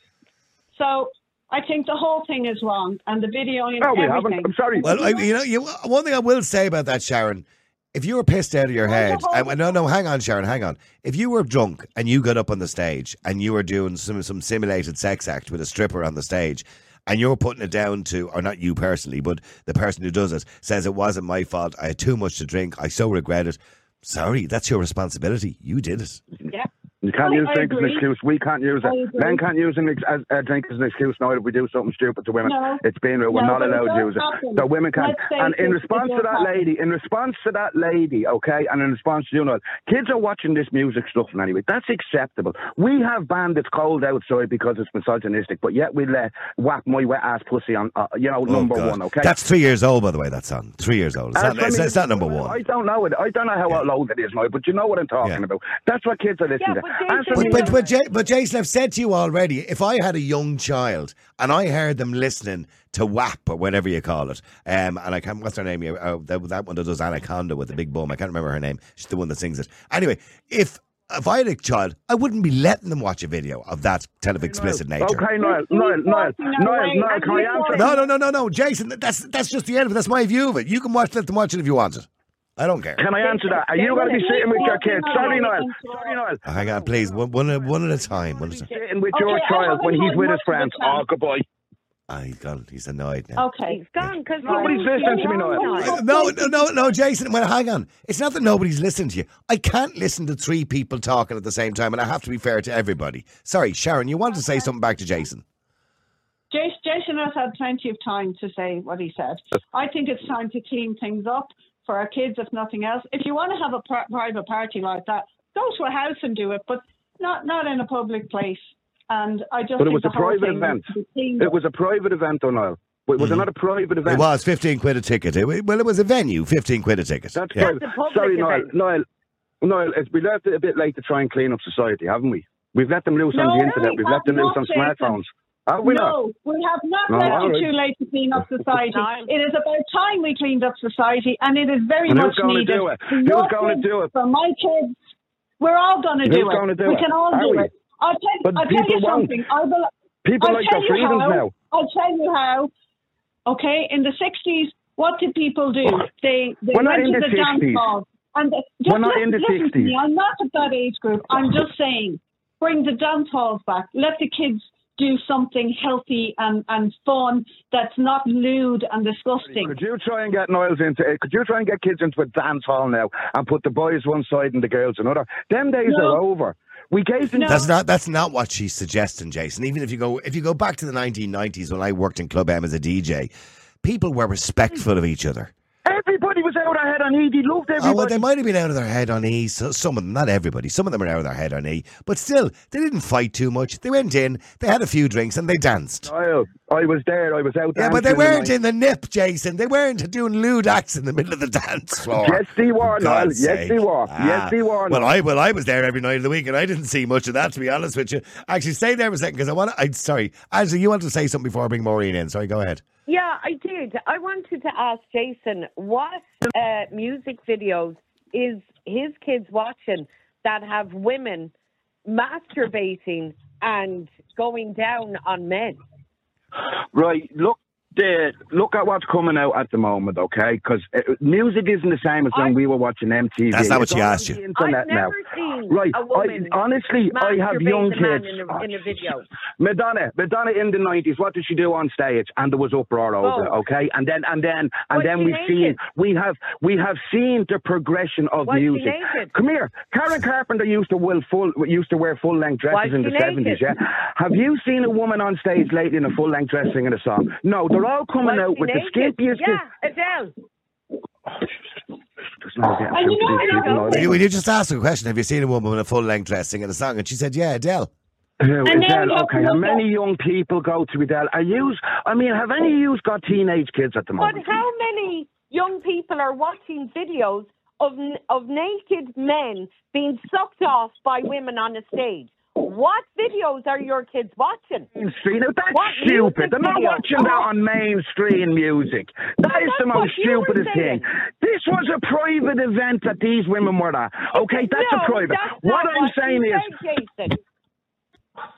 So I think the whole thing is wrong, and the videoing.
No, oh, we
everything.
haven't. I'm sorry.
Well, I, you know, you, one thing I will say about that, Sharon, if you were pissed out of your head,
hold
and, no, no, hang on, Sharon, hang on. If you were drunk and you got up on the stage and you were doing some some simulated sex act with a stripper on the stage, and you're putting it down to, or not you personally, but the person who does it says it wasn't my fault. I had too much to drink. I so regret it. Sorry, that's your responsibility. You did it.
Yeah.
You can't
I-
use drink as an excuse. We can't use
I
it. Men can't use an ex- as, uh, drink as an excuse now if we do something stupid to women.
No.
It's being we're
No,
not allowed to
does
use it.
happen.
So women can.
Let's
And in response to that
happen.
lady, in response to that lady, okay, and in response to you know, kids are watching this music stuff and anyway. That's acceptable. We have banned it's cold outside because it's misogynistic, but yet we let whack my wet ass pussy on, uh, you know,
Oh,
number
God.
one. Okay.
That's three years old, by the way, that song. Three years old. It's,
That's
not,
what
it's,
mean.
it's not number one.
I don't know it. I don't know how old it is now, but you know what I'm talking
Yeah.
about. That's what kids are listening
Yeah,
to.
But Jason,
But, but,
now.
but, Jason, I've said to you already, if I had a young child and I heard them listening to WAP or whatever you call it, um, and I can't, what's her name? Uh, that, that one that does Anaconda with the big bum. I can't remember her name. She's the one that sings it. Anyway, if if I had a child, I wouldn't be letting them watch a video of that kind of explicit nature.
Okay, Niall, Niall, Niall, Niall, Niall, can I answer?
No, no, no, no, no, Jason. That's that's just the end of it. That's my view of it. You can watch, let them watch it if you want it. I don't care.
Can I answer that? Are you going to be sitting with your kids? Sorry, Niall. Sorry, Niall.
Oh, hang on, please. One, one, at- a time. One at a time.
Sitting with your
I
child when he's with his
much of a
friends. Oh, goodbye.
Ah, he's gone. He's annoyed now.
Okay.
He's gone because
Nobody's listening to me now.
No, no, no, no, Jason. Well, hang on. It's not that nobody's listening to you. I can't listen to three people talking at the same time, and I have to be fair to everybody. Sorry, Sharon, you want to say something back to Jason?
Jason, Jason has had plenty of time to say what he said. I think it's time to clean things up for our kids, if nothing else. If you want to have a pri- private party like that, go to a house and do it, but not not in a public place. And I just
But it was a private event.
needs to be cleaned
It was a private event, though, Niall. Wait, Was it not a private event?
It was 15 quid a ticket. It, well, it was a venue, 15 quid a ticket.
That's
Yeah.
private.
That's a public
Sorry, Niall.
event.
Niall, Niall, it's, we left it a bit late to try and clean up society, haven't we? We've let them loose
No,
on the internet. We've
have
let them loose on
Jason.
smartphones. Have we not?
no, we have not
No,
left
all
it too late to clean up [LAUGHS] society. It is about time we cleaned up society, and it is very
And
much
who's gonna
needed.
do it?
For
Who's gonna do it?
For my kids, we're all going to do it.
gonna do
we
it?
can all
Are
do
we?
it. I'll tell,
But
I'll tell you
people won't.
something. I will,
People
I'll
like
tell
their
you
freedoms
how.
now.
I'll tell you how. Okay, in the sixties, what did people do? They they
We're
went to
the
the dance
60s.
hall. And the, just
We're not
listen,
in the
listen to me.
60s.
I'm not at that age group. I'm just saying, bring the dance halls back. Let the kids do something healthy and, and fun that's not lewd and disgusting.
Could you try and get Niles into it? Could you try and get kids into a dance hall now and put the boys one side and the girls another? Them days
No.
are over. We gave them.
No.
That's not that's not what she's suggesting, Jason. Even if you go if you go back to the 1990s when I worked in Club M as a DJ, people were respectful of each other.
Everybody was out ahead on E. They loved everybody.
Oh, well, they might have been out of their head on E. So some of them, not everybody. Some of them are out of their head on E. But still, they didn't fight too much. They went in, they had a few drinks, and they danced.
I was there. I was out
there.
Yeah,
but they weren't
night.
in the nip, Jason. They weren't doing lewd acts in the middle of the [LAUGHS] dance floor.
Yes, they were, Yes, they were.
Ah.
Yes, they were.
Well, I well, I was there every night of the week, and I didn't see much of that. To be honest with you, actually, stay there for a second because I want. to... Sorry, Ashley, you want to say something before I bring Maureen in? Sorry, go ahead.
Yeah, I did. I wanted to ask Jason what uh, music videos is his kids watching that have women masturbating and going down on men.
Right, look. The, look at what's coming out at the moment, okay? Because uh, music isn't the same as when
I-
we were watching MTV.
That's not what
It's
she asked you.
the internet
I've
now.
never seen
Right,
a woman
I, honestly, I have young
a man
kids.
in a, in a video. [LAUGHS]
Madonna, Madonna in the nineties. What did she do on stage? And there was uproar over it.
Oh.
Okay, and then and then and
Was
then we've seen we have we have seen the progression of
Was she
music.
naked?
Come here, Karen Carpenter used to wear full used to wear full length dresses
Was
in the seventies. Yeah, have you seen a woman on stage lately in a full length dress singing a song? No, they're all coming
Was
out with
naked?
the skimpiest.
Yeah, Adele.
Oh, there's no getting
you know
these
what
people,
else?
Niall.
You, you just asked her a question. Have you seen a woman in a full length dress singing a song? And she said, "Yeah, Adele."
Who,
And
Adele, okay, how
look
many young people go to Adele? Are you? I mean, have any of you got teenage kids at the moment?
But how many young people are watching videos of of naked men being sucked off by women on a stage. What videos are your kids watching?
Mainstream. Now, that's
What
stupid.
music
They're not
video?
watching that on mainstream music. That is the most
what
stupidest thing. This was a private event that these women were at. Okay, that's
no,
a private.
That's
what
not
I'm
what
saying
you
is,
said, Jason.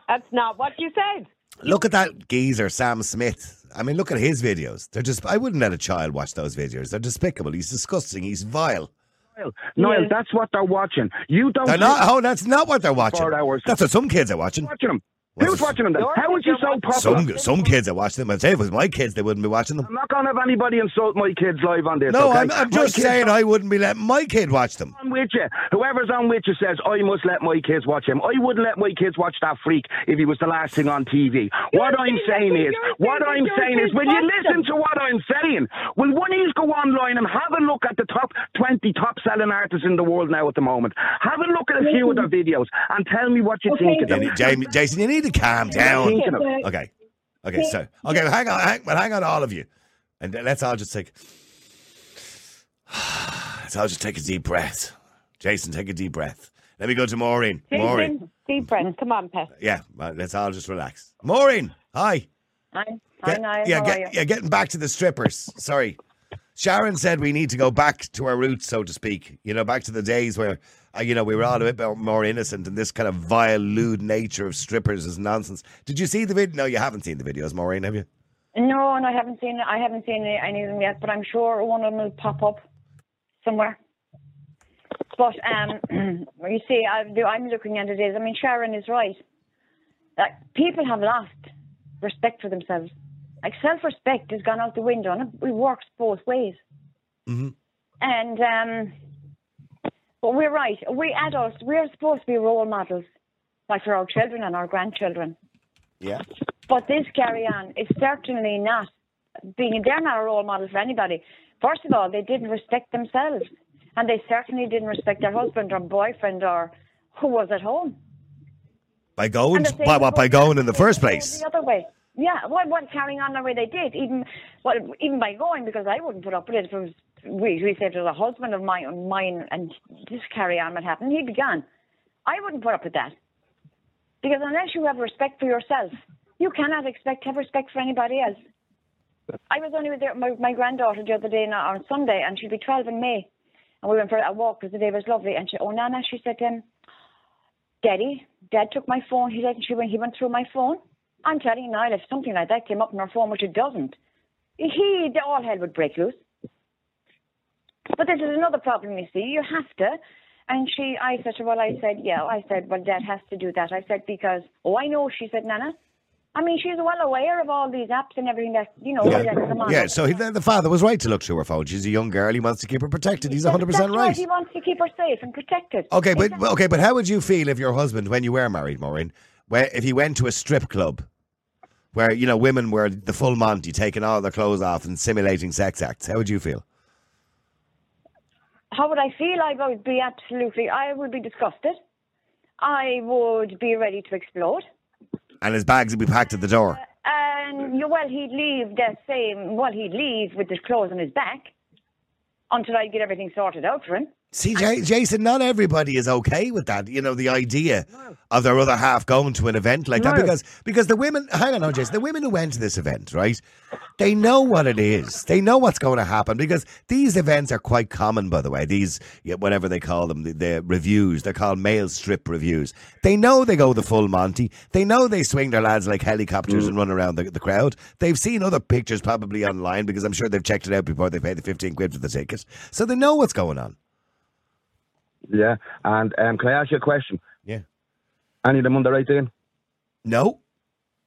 That's not what you said.
Look at that geezer, Sam Smith. I mean, look at his videos. They're just. I wouldn't let a child watch those videos. They're despicable. He's disgusting. He's vile.
Niall, Niall, that's what they're watching. You don't.
They're not. Oh, that's not what they're watching.
Four hours.
That's what some kids are watching.
watching them.
What's
Who's
it-
watching them then?
Your
How is
kids
he so popular?
Some some kids are watching them. I'd say if it was my kids, they wouldn't be watching them.
I'm not going to have anybody insult my kids live on this.
No,
okay?
I'm, I'm just
kids
saying
are
I wouldn't be letting my kid watch them.
on with you. Whoever's on with you says I must let my kids watch him. I wouldn't let my kids watch that freak if he was the last thing on TV. what I'm saying is, what I'm saying is,
kids
will you listen to what I'm saying? Will one of you go online and have a look at the top 20 top selling artists in the world now at the moment? Have a look at a few of their videos and tell me what you
Okay.
think of them.
Jamie, Jason, you need to calm down.
Thinking of-
Okay, okay, so okay, hang on, hang, but hang on, all of you, and let's all just take. [SIGHS] Let's all just take a deep breath. Jason, take a deep breath. Let me go to Maureen. Maureen,
deep breath. Come on, Pet.
yeah, well, let's all just relax. Maureen, hi.
Hi, hi,
Get-
Niall.
yeah,
How
get-
are you?
yeah, getting back to the strippers. Sorry. Sharon said we need to go back to our roots, so to speak. You know, back to the days where, uh, you know, we were all a bit more- innocent, and this kind of vile, lewd nature of strippers is nonsense. Did you see the video? No, you haven't seen the videos, Maureen, have you?
No, and I haven't seen I haven't seen any of them yet, but I'm sure one of them will pop up somewhere. But um, [CLEARS THROAT] you see, I, I'm looking at it is. I mean, Sharon is right. Like people have lost respect for themselves. Like self-respect has gone out the window, and it works both ways.
Mhm.
And um, but we're right. We adults, we're supposed to be role models, like for our children and our grandchildren.
Yeah.
But this carry on is certainly not being, they're not a role model for anybody. First of all, they didn't respect themselves. And they certainly didn't respect their husband or boyfriend or who was at home.
By going,
And the
to,
same
by, what, by going in the
the
first place.
The other way. Yeah, what, what carrying on the way they did, even well, even by going, because I wouldn't put up with it if it was we, we said to the husband of mine, mine and this carry on what happened, he'd be gone. I wouldn't put up with that. Because unless you have respect for yourself, you cannot expect to have respect for anybody else. I was only with my, my granddaughter the other day on- Sunday, and she'd be 12 in May. And we went for a walk because the day was lovely. And she, oh, Nana, she said, um, Daddy, Dad took my phone. He said, she went, he went through my phone. I'm telling you now, if something like that came up on her phone, which it doesn't, he, all hell would break loose. But this is another problem, you see. You have to. And she, I said to her, well, I said, yeah. I said, well, Dad has to do that. I said, because, oh, I know, she said, Nana. I mean, she's well aware of all these apps and everything that, you know, come.
Yeah, so he, the, the father was right to look through her phone. She's a young girl. He wants to keep her protected. He's 100%
That's
right.
He wants to keep her safe and protected.
Okay, but
Exactly.
okay, but how would you feel if your husband, when you were married, Maureen, where if he went to a strip club where you know women were the full Monty, taking all their clothes off and simulating sex acts? How would you feel?
How would I feel? I would be absolutely, I would be disgusted. I would be ready to explode.
And his bags would be packed at the door.
Uh, and you, well, he'd leave the same. Well, he'd leave with his clothes on his back until I'd get everything sorted out for him.
See, J- Jason, not everybody is okay with that. You know, the idea of their other half going to an event like that because because the women, hang on, no, Jason, the women who went to this event, right? They know what it is. They know what's going to happen because these events are quite common, by the way. These, whatever they call them, the, the revues, they're called male strip revues. They know they go the full Monty. They know they swing their lads like helicopters and mm. run around the, the crowd. They've seen other pictures probably online because I'm sure they've checked it out before they pay the 15 quid for the ticket. So they know what's going on.
Yeah. And um, can I ask you a question?
Yeah.
Any of them under 18?
No.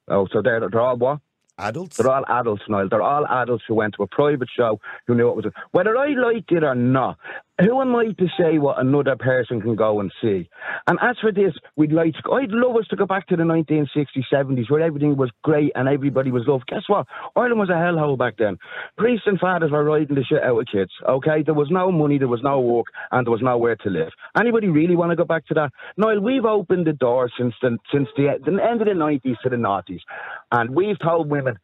Oh, so they're, they're all what?
Adults?
They're all adults, Niall. They're all adults who went to a private show who knew what was it. Whether I like it or not, who am I to say what another person can go and see? And as for this, we'd like to, I'd love us to go back to the 1960s, 70s where everything was great and everybody was loved. Guess what? Ireland was a hellhole back then. Priests and fathers were riding the shit out of kids, okay? There was no money, there was no work, and there was nowhere to live. Anybody really want to go back to that? Niall, we've opened the door since the, since the, the end of the 90s to the noughties, and we've told women,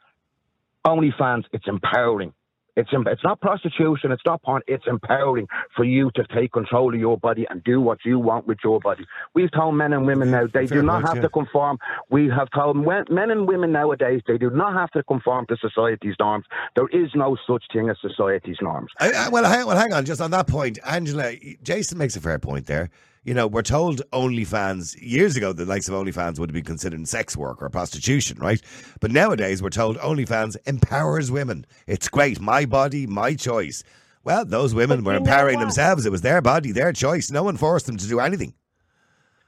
OnlyFans, it's empowering. It's it's not prostitution. It's not porn. It's empowering for you to take control of your body and do what you want with your body. We've told men and women now they
Fair
do not
point,
have
yeah.
to conform. We have told men men and women nowadays they do not have to conform to society's norms. There is no such thing as society's norms.
I, I, well, hang, well, hang on. Just on that point, Angela, Jason makes a fair point there. You know, we're told OnlyFans years ago the likes of OnlyFans would have been considered sex work or prostitution, right? But nowadays we're told OnlyFans empowers women. It's great, my body, my choice. Well, those women were empowering themselves. It was their body, their choice. No one forced them to do anything.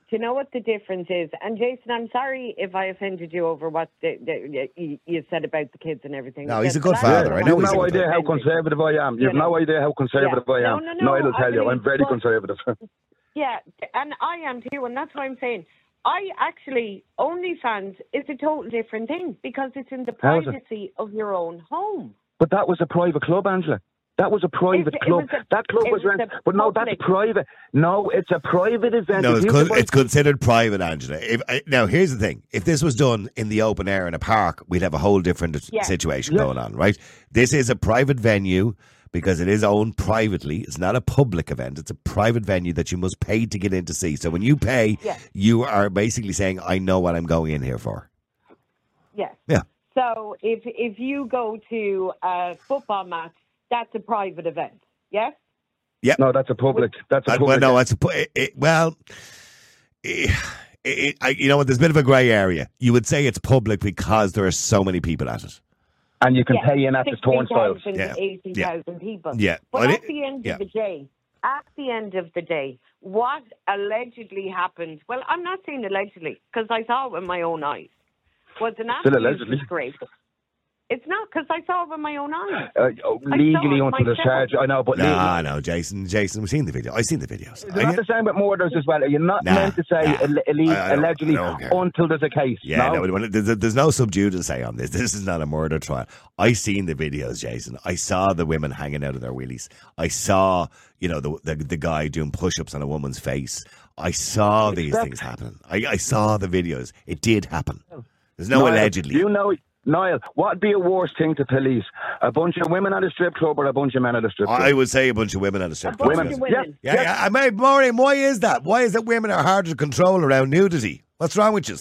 Do you know what the difference is? And Jason, I'm sorry if I offended you over what the, the, you, you said about the kids and everything.
No, he's a good
but
father. I know
You've
he's a
no
good
idea how conservative I am. You've
You
no idea how conservative
Yeah.
I
No,
am.
no, no,
I'll
I
tell you, I'm very
but-
conservative. [LAUGHS]
Yeah, and I am too, and that's why I'm saying I actually OnlyFans is a total different thing because it's in the
How is it?
privacy of your own home.
But that was a private club, Angela. That was a private
It- it
club.
was a-
that club was
was
rented.
a
But no, that's private. No, it's a private event.
No, it's, con- it's considered private, Angela. If, I, now, here's the thing: if this was done in the open air in a park, we'd have a whole different
Yeah.
situation
Yeah.
going on, right? This is a private venue because it is owned privately. It's not a public event; it's a private venue that you must pay to get in to see. So when you pay,
Yeah.
you are basically saying, "I know what I'm going in here for."
Yes.
Yeah.
So if if you go to a football match, that's a private event. Yes. Yeah.
No, that's a public. That's a public.
well, no, it's a, it, it, well. It, it, I, you know what? There's a bit of a grey area. You would say it's public because there are so many people at it.
And you can
Yeah,
pay in at the turnstiles.
60,000,
Yeah.
80,000 people.
Yeah.
But
Well,
at
it-
the end
yeah.
of the day, at the end of the day, what allegedly happened, well, I'm not saying allegedly because I saw it with my own eyes, was an
Still
absolute
allegedly.
disgrace. It's not because I saw it with my own eyes.
Uh, oh, legally
saw it
until
myself.
discharge. I know, but
No,
legally.
no, Jason, Jason, we've seen the video. I've seen the videos.
Is it not the same with murders as well? You're not
Nah,
meant to say
nah.
alle- alle-
I- I
allegedly
I don't care.
until there's a case.
Yeah,
no?
no, we don't- there's, there's no sub judice say on this. [LAUGHS] This is not a murder trial. I seen the videos, Jason. I saw the women hanging out of their wheelies. I saw, you know, the the, the guy doing push-ups on a woman's face. I saw these
Step-
things happen. I, I saw the videos. It did happen. There's no
Niall,
allegedly.
You know, Niall, what'd be a worse thing to police? A bunch of women at a strip club or a bunch of men at a strip club?
I would say a bunch of women at a strip
A
club.
Women.
of women.
Yeah, yeah. I mean, Maureen, why is that? Why is it women are harder to control around nudity? What's wrong with you?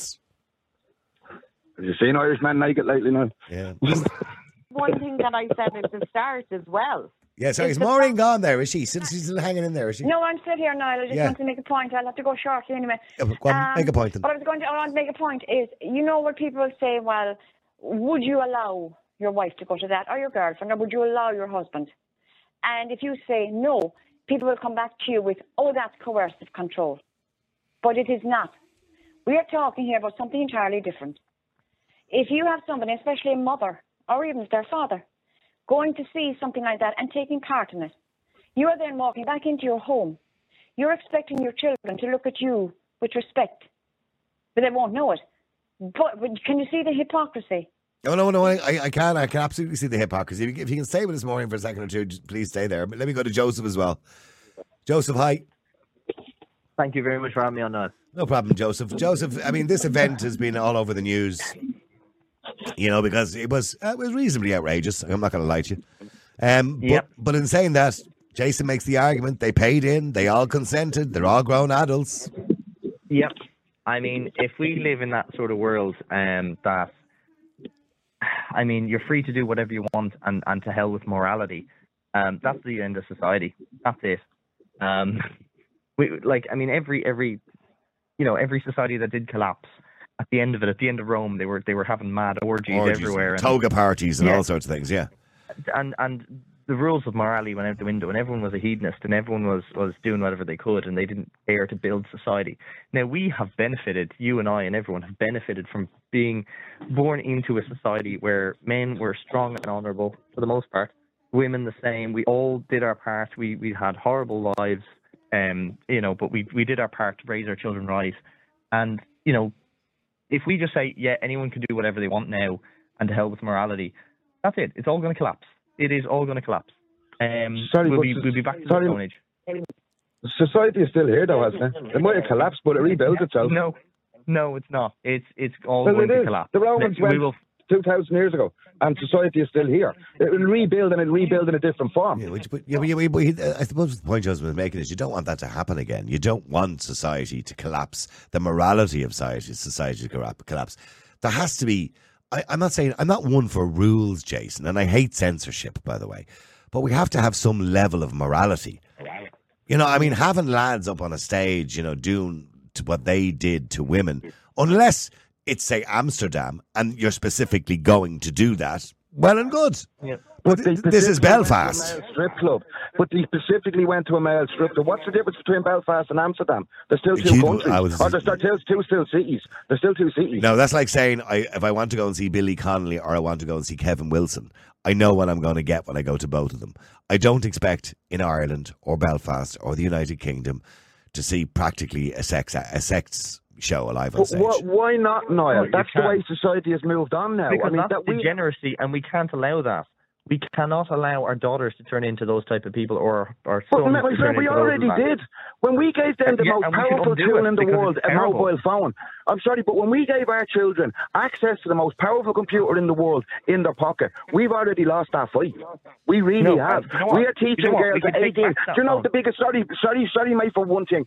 Have you seen Irish men naked lately now?
Yeah. [LAUGHS]
One thing that I said at the start as well.
Yeah, sorry,
It's
is
the
Maureen gone there? Is she? Since she's still hanging in there, is she?
No, I'm still here, Niall. I just
Yeah.
want to make a point. I'll have to go shortly anyway.
Yeah, well, go on, make a um, point then.
What I was going to, I want to make a point is, you know what people say, well, would you allow your wife to go to that or your girlfriend or would you allow your husband? And if you say no, people will come back to you with, oh, that's coercive control. But it is not. We are talking here about something entirely different. If you have somebody, especially a mother or even their father, going to see something like that and taking part in it, you are then walking back into your home. You're expecting your children to look at you with respect, but they won't know it. But, but can you see the hypocrisy?
Oh no, no. I, I can. I can absolutely see the hypocrisy. If you- can stay with us, Maureen for a second or two, please stay there. But let me go to Joseph as well. Joseph, hi.
Thank you very much for having me on that.
No problem, Joseph. Joseph, I mean, this event has been all over the news, you know, because it was uh, it was reasonably outrageous. I'm not going to lie to you. Um, but,
Yep.
but in saying that, Jason makes the argument they paid in, they all consented, they're all grown adults.
Yep. I mean, if we live in that sort of world, um, that, I mean, you're free to do whatever you want, and and to hell with morality. Um, that's the end of society. That's it. Um, [LAUGHS] we like, I mean, every every, you know, every society that did collapse. At the end of it, at the end of Rome, they were they were having mad orgies,
Orgies,
everywhere, and
toga parties, and
Yeah.
all sorts of things. Yeah.
and and the rules of morality went out the window, and everyone was a hedonist, and everyone was was doing whatever they could, and they didn't care to build society. Now we have benefited, you and I, and everyone have benefited from being born into a society where men were strong and honourable for the most part, women the same. We all did our part. We we had horrible lives, um, you know, but we we did our part to raise our children right, and you know, if we just say yeah, anyone can do whatever they want now, and to hell with morality, that's it. It's all going to collapse. It is all going to collapse. Um,
Sorry,
we'll
but
be we'll be back to
sorry,
the Stone Age.
Society is still here, though, hasn't it? It might have collapsed, but it rebuilt itself.
No, no, it's not. It's it's all
Well,
going
it
to
is.
collapse.
The Romans
we
went-
will
2,000 years ago, and society is still here. It will rebuild and it'll rebuild in a different form.
Yeah, but, but, yeah, but, yeah, but I suppose the point Joseph was making is you don't want that to happen again. You don't want society to collapse, the morality of society, society to collapse. There has to be. I, I'm not saying I'm not one for rules, Jason, and I hate censorship, by the way. But we have to have some level of morality. You know, I mean, having lads up on a stage, you know, doing what they did to women, unless it's say Amsterdam and you're specifically going to do that, well and good. But
they
th- this is
specifically went to a
Belfast.
strip club. But they specifically went to a male strip club. What's the difference between Belfast and Amsterdam? There's still two
You-
countries.
I was-
or there's still two, two still cities. There's still two cities.
No, that's like saying I, if I want to go and see Billy Connolly or I want to go and see Kevin Wilson, I know what I'm going to get when I go to both of them. I don't expect in Ireland or Belfast or the United Kingdom to see practically a sex a sex show alive on stage.
wh- why not, Niall?
you
That's the
can't.
way society has moved on now.
Because
I mean,
that's
that we,
degeneracy, and we can't allow that. We cannot allow our daughters to turn into those type of people, or our sons
my
to turn
friend, we already did. When we gave them the
Yeah,
most
and we should
powerful tool in the world, a mobile phone. I'm sorry, but when we gave our children access to the most powerful computer in the world in their pocket, we've already lost that fight. We really
No,
have.
you know
we are
You
teaching
know
girls at 18. Do you know the biggest? Sorry, sorry, sorry, mate. For one thing,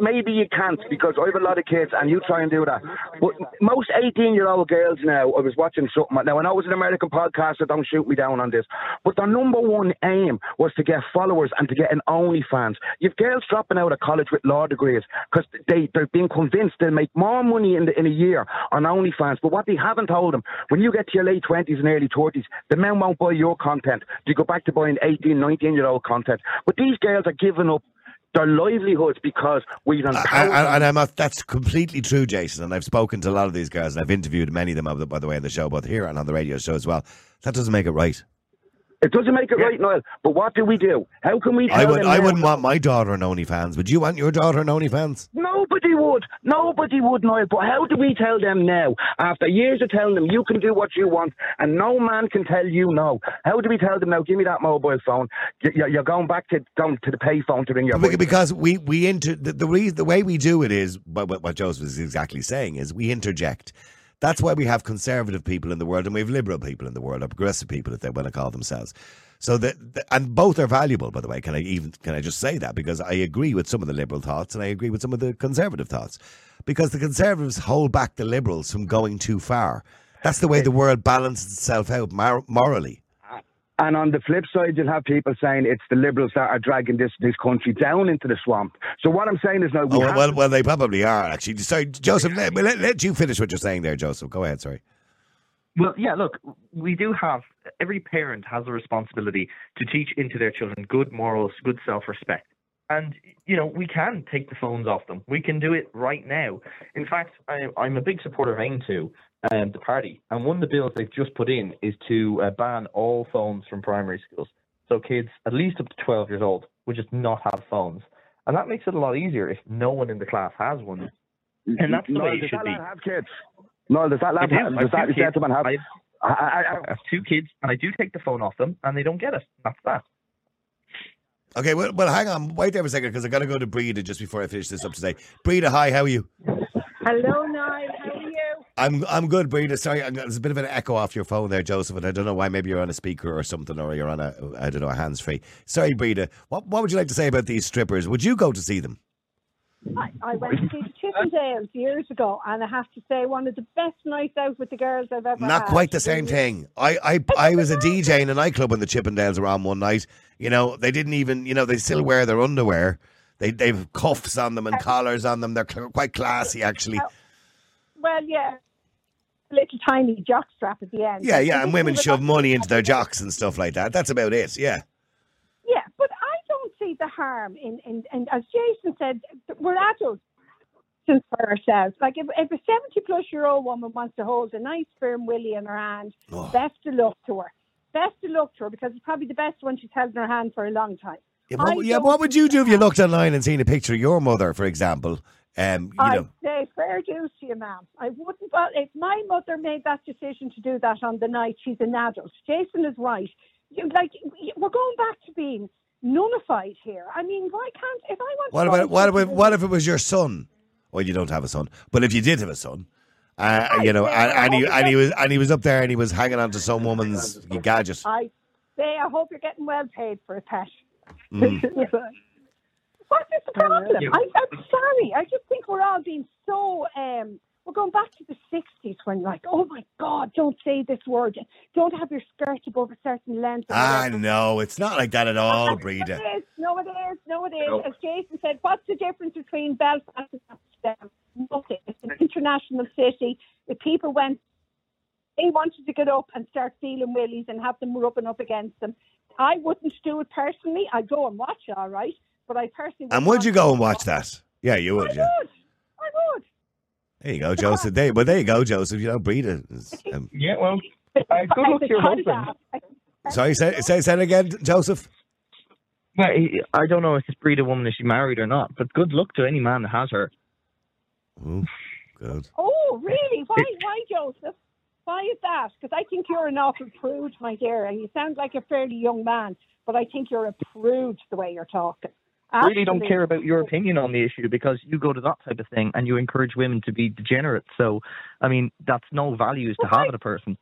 maybe you can't because I have a lot of kids, and you try and do that. But most 18-year-old girls now, I was watching something. Now When I know it's an American podcast, so don't shoot me down on this. But their number one aim was to get followers and to get an OnlyFans. You've girls dropping out of college with law degrees because they they're being convinced they'll make more money in the, in a year on OnlyFans. But what they haven't told them, when you get to your late twenties and early thirties, the men won't buy your content. You go back to buying 18, 19 year old content. But these girls are giving up. Their livelihoods because we've empowered them.
and I'm not, that's completely true, Jason. And I've spoken to a lot of these girls, and I've interviewed many of them, by the way, on the show, both here and on the radio show as well. That doesn't make it right.
It doesn't make it right, Noel. But what do we do? How can we? Tell
I would, I wouldn't want my daughter on OnlyFans. Would you want your daughter on OnlyFans?
Nobody would. Nobody would, Noel. But how do we tell them now, after years of telling them you can do what you want and no man can tell you no? How do we tell them now, give me that mobile phone? You- You're going back to going to the payphone to ring your
Beca- Because we we inter the the, way we do it is what, what what Joseph is exactly saying is we interject. That's why we have conservative people in the world and we have liberal people in the world, or progressive people if they want to call themselves. So that and both are valuable, by the way. Can I even can I just say that because I agree with some of the liberal thoughts and I agree with some of the conservative thoughts because the conservatives hold back the liberals from going too far. That's the way the world balances itself out mor- morally.
And on the flip side, you'll have people saying it's the liberals that are dragging this this country down into the swamp. So what I'm saying is now we
Oh,
have
well,
to-
well, they probably are actually. Sorry, Joseph. Let, let, let you finish what you're saying there, Joseph. Go ahead. Sorry.
Well, yeah, look, we do have every parent has a responsibility to teach into their children good morals, good self respect. And, you know, we can take the phones off them. We can do it right now. In fact, I, I'm a big supporter of Aontú, um, the party. And one of the bills they've just put in is to uh, ban all phones from primary schools. So kids, at least up to 12 years old, would just not have phones. And that makes it a lot easier if no one in the class has one. And that's the
Noel,
way it
does
should
that
be.
lad have kids? No, does that
I
lad
do.
have, does that
two kids.
gentleman have?
I-
I, I,
I have two kids, and I do take the phone off them, and they don't get it. That's that.
Okay, well, well, hang on. Wait there for a second because I got to go to Breda just before I finish this up today. Breda, hi. How are you?
Hello, Niall. How are you?
I'm I'm good, Breda. Sorry, I'm, there's a bit of an echo off your phone there, Joseph, and I don't know why. Maybe you're on a speaker or something, or you're on a I don't know a hands free. Sorry, Breda. What what would you like to say about these strippers? Would you go to see them?
I, I went to see the Chippendales years ago, and I have to say, one of the best nights out with the girls I've ever
Not
had.
quite the same thing. I, I I was a DJ in a nightclub when the Chippendales were on one night. You know, they didn't even. You know, they still wear their underwear. They they've cuffs on them and collars on them. They're cl- quite classy, actually.
Oh, Well, yeah, A little tiny jock strap at the end.
Yeah, yeah, and women shove money into their jocks and stuff like that. That's about it. Yeah.
Yeah, but I don't see the harm in, in, in as Jason said, we're adults for ourselves. Like if, if a 70 plus year old woman wants to hold a nice firm willy in her hand,
Oh.
best of luck to her. Best of luck to her because it's probably the best one she's held in her hand for a long time.
Yeah, what, yeah, what would you do if you looked online and seen a picture of your mother, for example? Um, you
I'd
know,
say fair dues to you, ma'am. I wouldn't. But if my mother made that decision to do that on the night, she's an adult. Jason is right. You, like we're going back to being nullified here. I mean, why can't if I want?
what about what if what if it was your son? Well, you don't have a son, but if you did have a son, Uh, you know, and, and he and he was and he was up there and he was hanging on to some woman's gadget.
I say, I hope you're getting well paid for it, Pat.
Mm. [LAUGHS]
what is the problem? I, I'm sorry. I just think we're all being so. Um, we're going back to the 60s when, like, oh my God, don't say this word. Don't have your skirt above a certain length. or
Ah, no, it's not like that at all, Breda.
No, it is. No, it is. No, it is.
No.
As Jason said, what's the difference between Belfast and Amsterdam? Nothing. It's an international city. If people went, they wanted to get up and start feeling willies and have them rubbing up against them. I wouldn't do it personally. I'd go and watch it, all right. But I personally
And
wouldn't
would you go and watch that? Yeah, you would. Yeah.
would. I would.
There you go, Joseph. There, but there you go, Joseph. You know, Breda. is, [LAUGHS] Um,
Yeah, well, uh, good luck to your husband.
sorry, say, say, say it again, Joseph.
Well, he- I don't know if this breed of woman is she married or not, but good luck to any man that has her.
Ooh, good.
Oh, really? Why, why, Joseph? Why is that? Because I think you're an awful prude, my dear. And you sound like a fairly young man, but I think you're a prude the way you're talking.
I really don't care about your opinion on the issue because you go to that type of thing and you encourage women to be degenerate. So, I mean, that's no values to have in a person.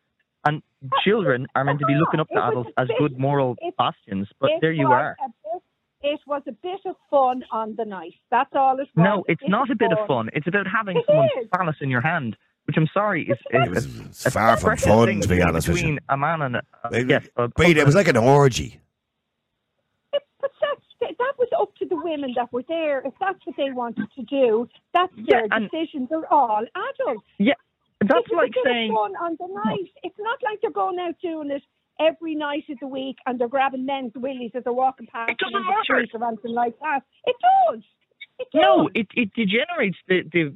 And children are meant to be looking up to adults
a
as good moral
it-
bastions, but there you are.
bit- it was a bit of fun on the night. That's all it was.
No, it's not a bit of fun. It's about having
It
someone's
is.
phallus in your hand, which I'm sorry is, is
It's far from fun, to be honest with
between
you.
a man and a, uh,
It-
yes, a
Breda, it was like an orgy.
But that's, that was up to the women that were there. If that's what they wanted to do, that's their
and-
decision. They're all adults.
Yeah, that's
a
like saying
fun on the night. It's not like they're going out doing it every night of the week and they're grabbing men's willies as they're walking past. It
doesn't
them in the
matter.
or anything like that. It does. It does.
no, it it degenerates the the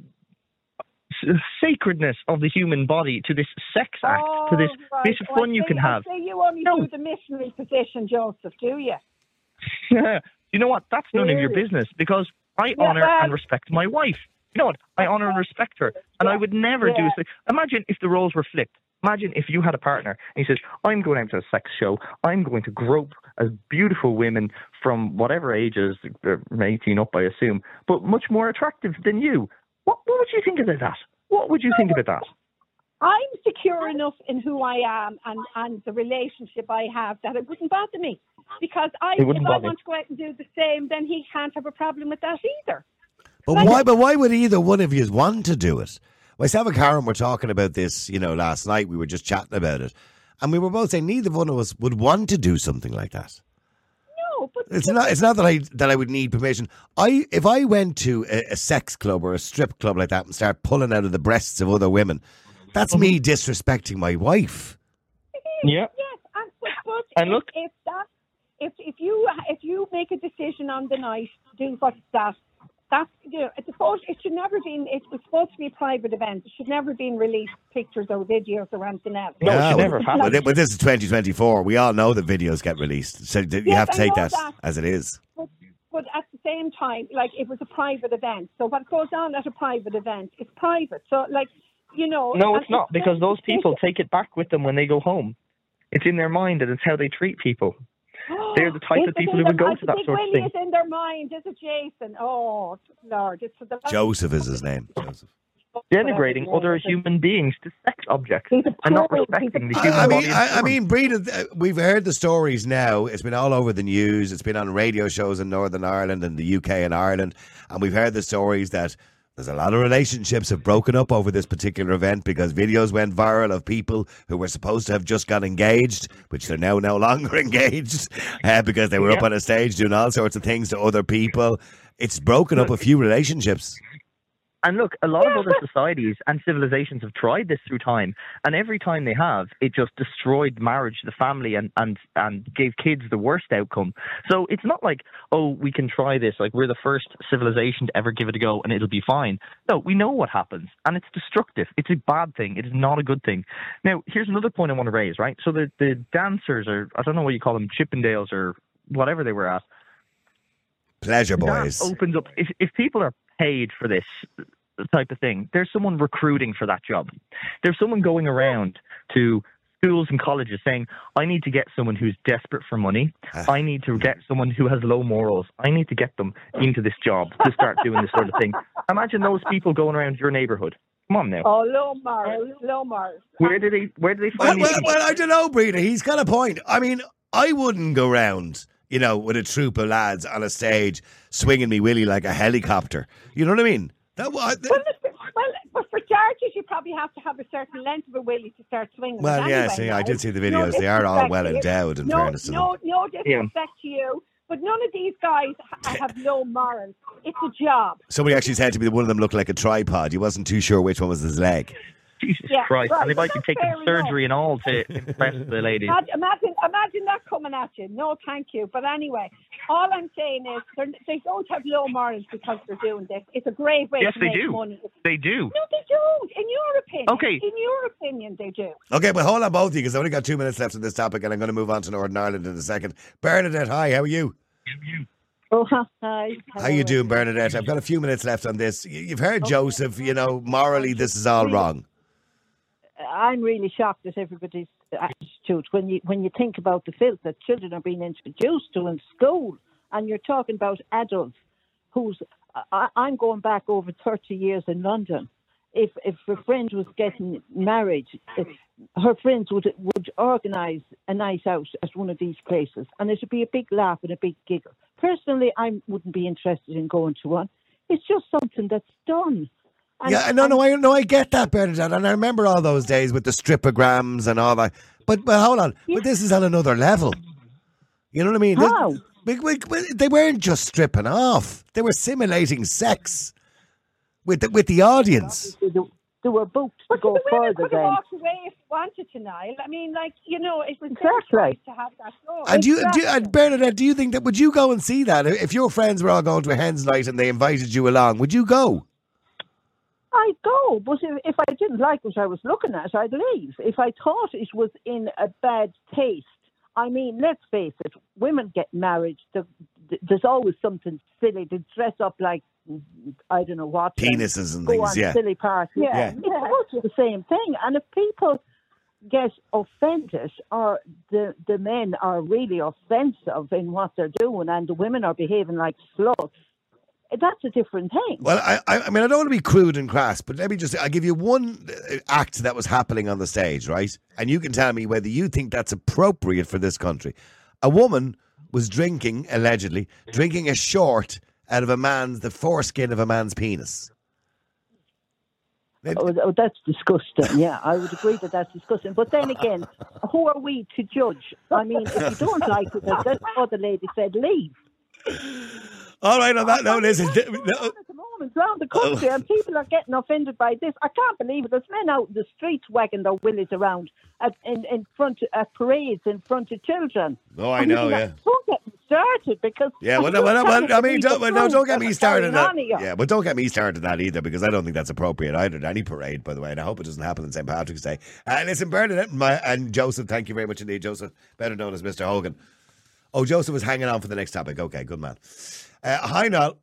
sacredness of the human body to this sex act, to this
Oh, right.
bit of
Oh, I
you can
I
have.
see you only
No.
do the missionary position, Joseph, do you? [LAUGHS]
you know what? That's none of your business because I
Yeah,
honor and respect my wife. You know what? I honor and respect her, and I would never do.
Yeah.
So, imagine if the roles were flipped. Imagine if you had a partner and he says, "I'm going out to a sex show. I'm going to grope as beautiful women from whatever ages, uh, from 18 up, I assume, but much more attractive than you." What, what would you think about that? What would you think about that?
I'm secure enough in who I am and, and the relationship I have that it wouldn't bother me. Because I, if I
bother
want to go out and do the same, then he can't have a problem with that either.
But why? But why would either one of you want to do it? Myself and Karen were talking about this, you know, last night. We were just chatting about it, and we were both saying neither one of us would want to do something like that.
No, but
It's not. It's not that I that I would need permission. I if I went to a, a sex club or a strip club like that and start pulling out of the breasts of other women, that's mm-hmm. me disrespecting my wife.
Yeah.
Yes, and, but, but
And
if,
look-
if that, if if you if you make a decision on the night, to do what's that? That's you know, it's supposed it should never been. It was supposed to be a private event. It should never been released pictures or videos or anything else.
Yeah,
never
but,
happen.
but, but this is 2024. We all know that videos get released, so you
Yes,
have to take that,
that.
as it is.
But, but at the same time, like it was a private event. So what goes on at a private event is private. So like you know.
No, it's not because those people take it back with them when they go home. It's in their mind and it's how they treat people. [GASPS] They're the type of people who would go
I
to that
think
sort of
Willie
thing.
is in their mind, is it, Jason? Oh, Lord, it's the
Joseph is his name. Joseph.
Denigrating other human beings to sex objects and not respecting the human
I, I
body.
mean, I, I mean, Breda, uh, we've heard the stories now. It's been all over the news. It's been on radio shows in Northern Ireland and the UK and Ireland, and we've heard the stories that there's a lot of relationships have broken up over this particular event because videos went viral of people who were supposed to have just got engaged, which they're now no [LAUGHS] longer engaged uh, because they were up on a stage doing all sorts of things to other people. It's broken up a few relationships.
And look, a lot of other societies and civilizations have tried this through time, and every time they have, it just destroyed marriage, the family, and and and gave kids the worst outcome. So it's not like, oh, we can try this, like we're the first civilization to ever give it a go, and it'll be fine. No, we know what happens, and it's destructive. It's a bad thing. It is not a good thing. Now, here's another point I want to raise. Right, so the the dancers, or I don't know what you call them, Chippendales, or whatever they were at.
Pleasure
that
boys.
opens up if if people are paid for this type of thing there's someone recruiting for that job there's someone going around to schools and colleges saying i need to get someone who's desperate for money ah. i need to get someone who has low morals i need to get them into this job to start doing this sort of thing imagine those people going around your neighborhood Come on now.
Oh, low morals, low morals.
Where did they? Where did they find
well,
these?
well, I don't know, Brina. He's got a point. I mean, I wouldn't go round, you know, with a troop of lads on a stage swinging me willy like a helicopter. You know what I mean? That was.
Well, listen, well, but for charges, you probably have to have a certain length of a willy to start swinging.
Well,
it
yes,
anyway,
yeah, I did see the
No
videos. They are all well endowed, in
no,
fairness to them.
no, no disrespect to you, but none of these guys ha- have no morals. It's a job.
Somebody actually said to me that one of them looked like a tripod. He wasn't too sure which one was his leg.
Jesus
Yeah,
Christ!
right,
and they
but
might be
that's
taking
fair enough.
surgery and all to [LAUGHS] impress the ladies.
Imagine, imagine, imagine that coming at you. No, thank you. But anyway, all I'm saying is they're, don't have low morals because they're doing this. It's a great way
Yes,
to
they
make
do.
money.
They do.
No, they don't. In your opinion.
Okay.
In your opinion, they do.
Okay, but hold on, both of you, because I've only got two minutes left on this topic, and I'm going to move on to Northern Ireland in a second. Bernadette, hi, how are you?
Oh, [LAUGHS] hi.
How you doing, Bernadette? I've got a few minutes left on this. You- You've heard Joseph, you know, morally this is all wrong.
I'm really shocked at everybody's attitude when you when you think about the filth that children are being introduced to in school, and you're talking about adults who's. I, I'm going back over 30 years in London. If if a friend was getting married, her friends would would organise a night out at one of these places, and it would be a big laugh and a big giggle. Personally, I wouldn't be interested in going to one. It's just something that's done. And-
yeah, no, no, I no, I get that, Bernadette, and I remember all those days with the stripograms and all that. But but hold on, but this is on another level. You know what I mean? This-
How?
we- we- we- they weren't just stripping off; they were simulating sex with the, with the audience.
They, they were booked to
But
go
the women
further
could have walked away if they wanted to, Niall. I mean, like, you know, it was
Exactly.
to have that show.
And do you, do you, and Bernadette, do you think that would you go and see that if your friends were all going to a hens night and they invited you along? Would you go?
I'd go, but if, if I didn't like what I was looking at, I'd leave. If I thought it was in a bad taste, I mean, let's face it, women get married. there- There's always something silly. They dress up like I don't know what,
Penises and
go
things, yeah.
silly parties.
Yeah.
it's also the same thing. And if people get offended, or the the men are really offensive in what they're doing, and the women are behaving like sluts, that's a different thing.
Well, I, I, mean, I don't want to be crude and crass, but let me just, I'll give you one uh, act that was happening on the stage, right? And you can tell me whether you think that's appropriate for this country. A woman was drinking, allegedly, drinking a short out of a man's, the foreskin of a man's penis.
Oh, oh, that's disgusting. [LAUGHS] Yeah, I would agree that that's disgusting. But then again, who are we to judge? I mean, if you don't like it, as that other lady said, leave.
All right, on that note, listen.
At the moment, around the country, and people are getting offended by this. I can't believe it. There's men out in the streets wagging their willies around at, in, in front of, at parades in front of children.
Oh, I know, yeah.
Don't get me started because.
Yeah, well,
I
no, well, well, I mean, don't, well, no, don't get me started.
going
on
on
that. Yeah, but don't get me started on that either because I don't think that's appropriate either at any parade, by the way. And I hope it doesn't happen on St. Patrick's Day. Uh, listen, Bernadette and, my, and Joseph, thank you very much indeed, Joseph, better known as Mr. Hogan. Oh, Joseph was hanging on for the next topic. Okay, good man. Uh, hi, Noel.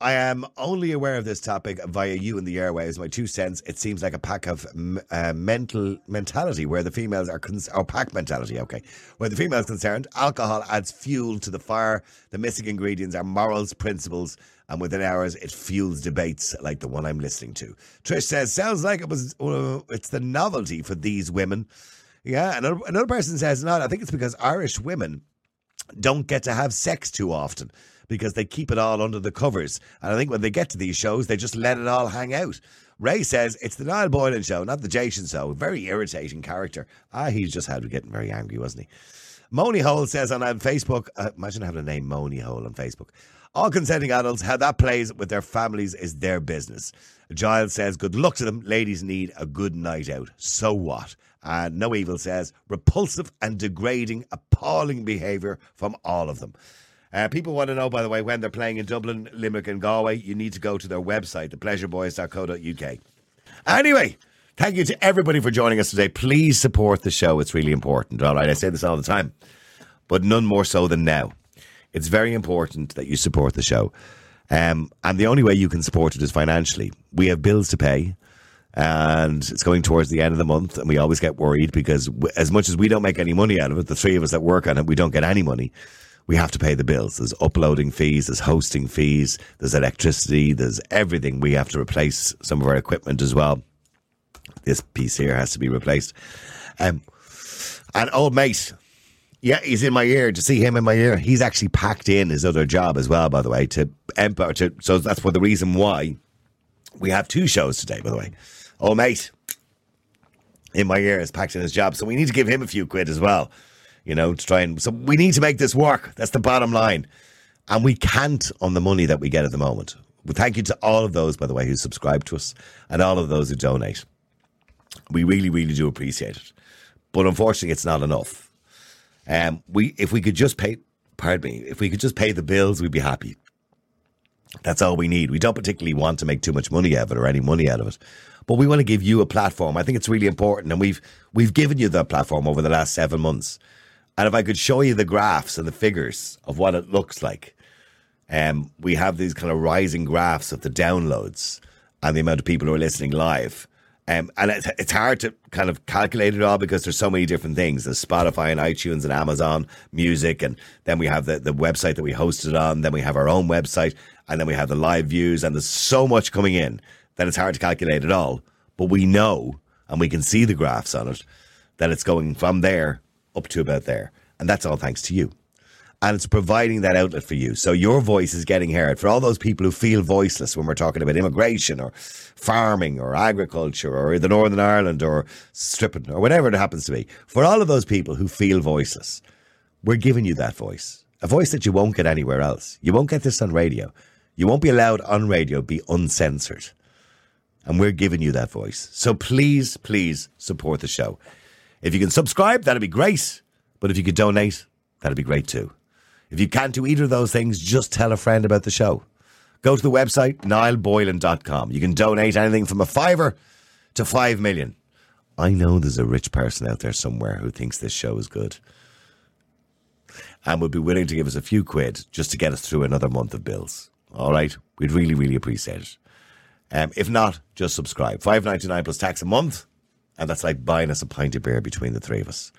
I am only aware of this topic via you and the airwaves. My two cents. It seems like a pack of uh, mental mentality where the females are cons- or pack mentality. Okay, where the females concerned, alcohol adds fuel to the fire. The missing ingredients are morals, principles, and within hours it fuels debates like the one I'm listening to. Trish says, "Sounds like it was. Uh, it's the novelty for these women." Yeah, another, another person says, "No, I think it's because Irish women." Don't get to have sex too often because they keep it all under the covers. And I think when they get to these shows, they just let it all hang out. Ray says it's the Niall Boylan show, not the Jason show. Very irritating character. Ah, he's just had getting very angry, wasn't he? Moni Hole says on Facebook, uh, imagine having a name Moni Hole on Facebook. All consenting adults, how that plays with their families is their business. Giles says, good luck to them. Ladies need a good night out. So what? And No Evil says, repulsive and degrading, appalling behaviour from all of them. Uh, people want to know, by the way, when they're playing in Dublin, Limerick, and Galway, you need to go to their website, thepleasureboys.co.uk. Anyway, thank you to everybody for joining us today. Please support the show. It's really important. All right, I say this all the time, but none more so than now. It's very important that you support the show. Um, and the only way you can support it is financially. We have bills to pay, and it's going towards the end of the month, and we always get worried because w- as much as we don't make any money out of it, the three of us that work on it, we don't get any money. We have to pay the bills. There's uploading fees, there's hosting fees, there's electricity, there's everything. We have to replace some of our equipment as well. this piece here has to be replaced. Um, and old mate, yeah, he's in my ear. To see him in my ear, he's actually packed in his other job as well. By the way, to empower. To, so that's for the reason why we have two shows today. By the way, Oh, mate in my ear is packed in his job, so we need to give him a few quid as well. You know, to try and so we need to make this work. That's the bottom line, and we can't on the money that we get at the moment. Well, thank you to all of those, by the way, who subscribe to us and all of those who donate. We really, really do appreciate it. But unfortunately, it's not enough. Um, we, if we could just pay, pardon me, if we could just pay the bills, we'd be happy. That's all we need. We don't particularly want to make too much money out of it or any money out of it, but we want to give you a platform. I think it's really important, and we've we've given you that platform over the last seven months. And if I could show you the graphs and the figures of what it looks like, um, we have these kind of rising graphs of the downloads and the amount of people who are listening live. Um, and it's, it's hard to kind of calculate it all because there's so many different things. There's Spotify and iTunes and Amazon Music, and then we have the, the website that we hosted on. Then we have our own website, and then we have the live views. And there's so much coming in that it's hard to calculate it all. But we know, and we can see the graphs on it, that it's going from there up to about there. And that's all thanks to you and it's providing that outlet for you. So your voice is getting heard for all those people who feel voiceless when we're talking about immigration or farming or agriculture or the Northern Ireland or stripping or whatever it happens to be. For all of those people who feel voiceless, we're giving you that voice, a voice that you won't get anywhere else. You won't get this on radio. You won't be allowed on radio be uncensored. And we're giving you that voice. So please, please support the show. If you can subscribe, that'd be great. But if you could donate, that'd be great too. If you can't do either of those things, just tell a friend about the show. Go to the website, niallboylan.com. You can donate anything from a fiver to five million. I know there's a rich person out there somewhere who thinks this show is good and would be willing to give us a few quid just to get us through another month of bills. All right? We'd really, really appreciate it. Um, if not, just subscribe. Five ninety nine plus tax a month, and that's like buying us a pint of beer between the three of us.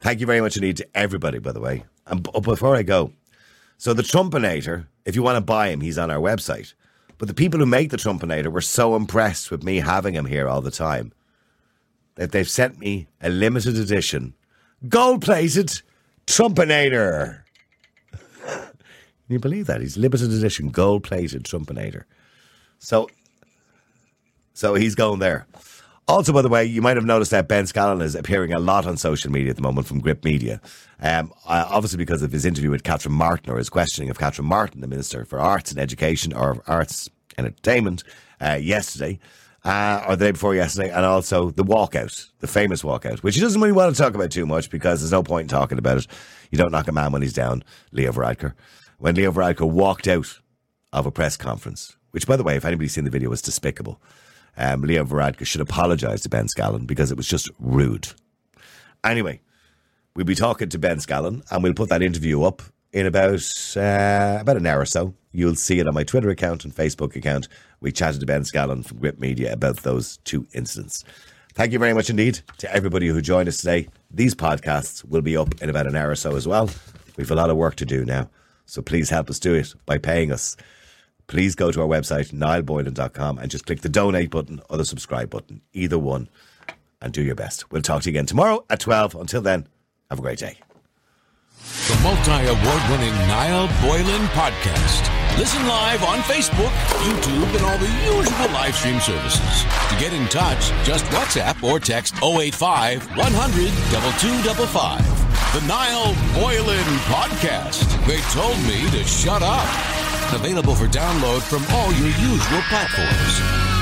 Thank you very much indeed to everybody, by the way. And b- before I go, so the Trumpinator, if you want to buy him, he's on our website. But the people who make the Trumpinator were so impressed with me having him here all the time that they've sent me a limited edition, gold plated Trumpinator. Can you believe that? He's limited edition, gold plated Trumpinator. So, so he's going there. Also, by the way, you might have noticed that Ben Scallan is appearing a lot on social media at the moment from Gript Media. Um, obviously, because of his interview with Catherine Martin or his questioning of Catherine Martin, the Minister for Arts and Education or Arts and Entertainment, uh, yesterday. Uh, or the day before yesterday, and also the walkout, the famous walkout, which he doesn't really want to talk about too much because there's no point in talking about it. You don't knock a man when he's down, Leo Varadkar. When Leo Varadkar walked out of a press conference, which, by the way, if anybody's seen the video, was despicable um, Leo Varadkar should apologise to Ben Scallan because it was just rude. Anyway, we'll be talking to Ben Scallan and we'll put that interview up in about uh, about an hour or so. You'll see it on my Twitter account and Facebook account. We chatted to Ben Scallan from Gript Media about those two incidents. Thank you very much indeed to everybody who joined us today. These podcasts will be up in about an hour or so as well. We've a lot of work to do now, so please help us do it by paying us please go to our website, niallboylan.com, and just click the donate button or the subscribe button, either one, and do your best. We'll talk to you again tomorrow at 12. Until then, have a great day.
The multi award winning Niall Boylan podcast. Listen live on Facebook, YouTube, and all the usual live stream services. To get in touch, just WhatsApp or text 085 100 2255. The Niall Boylan Podcast. They told me to shut up. Available for download from all your usual platforms.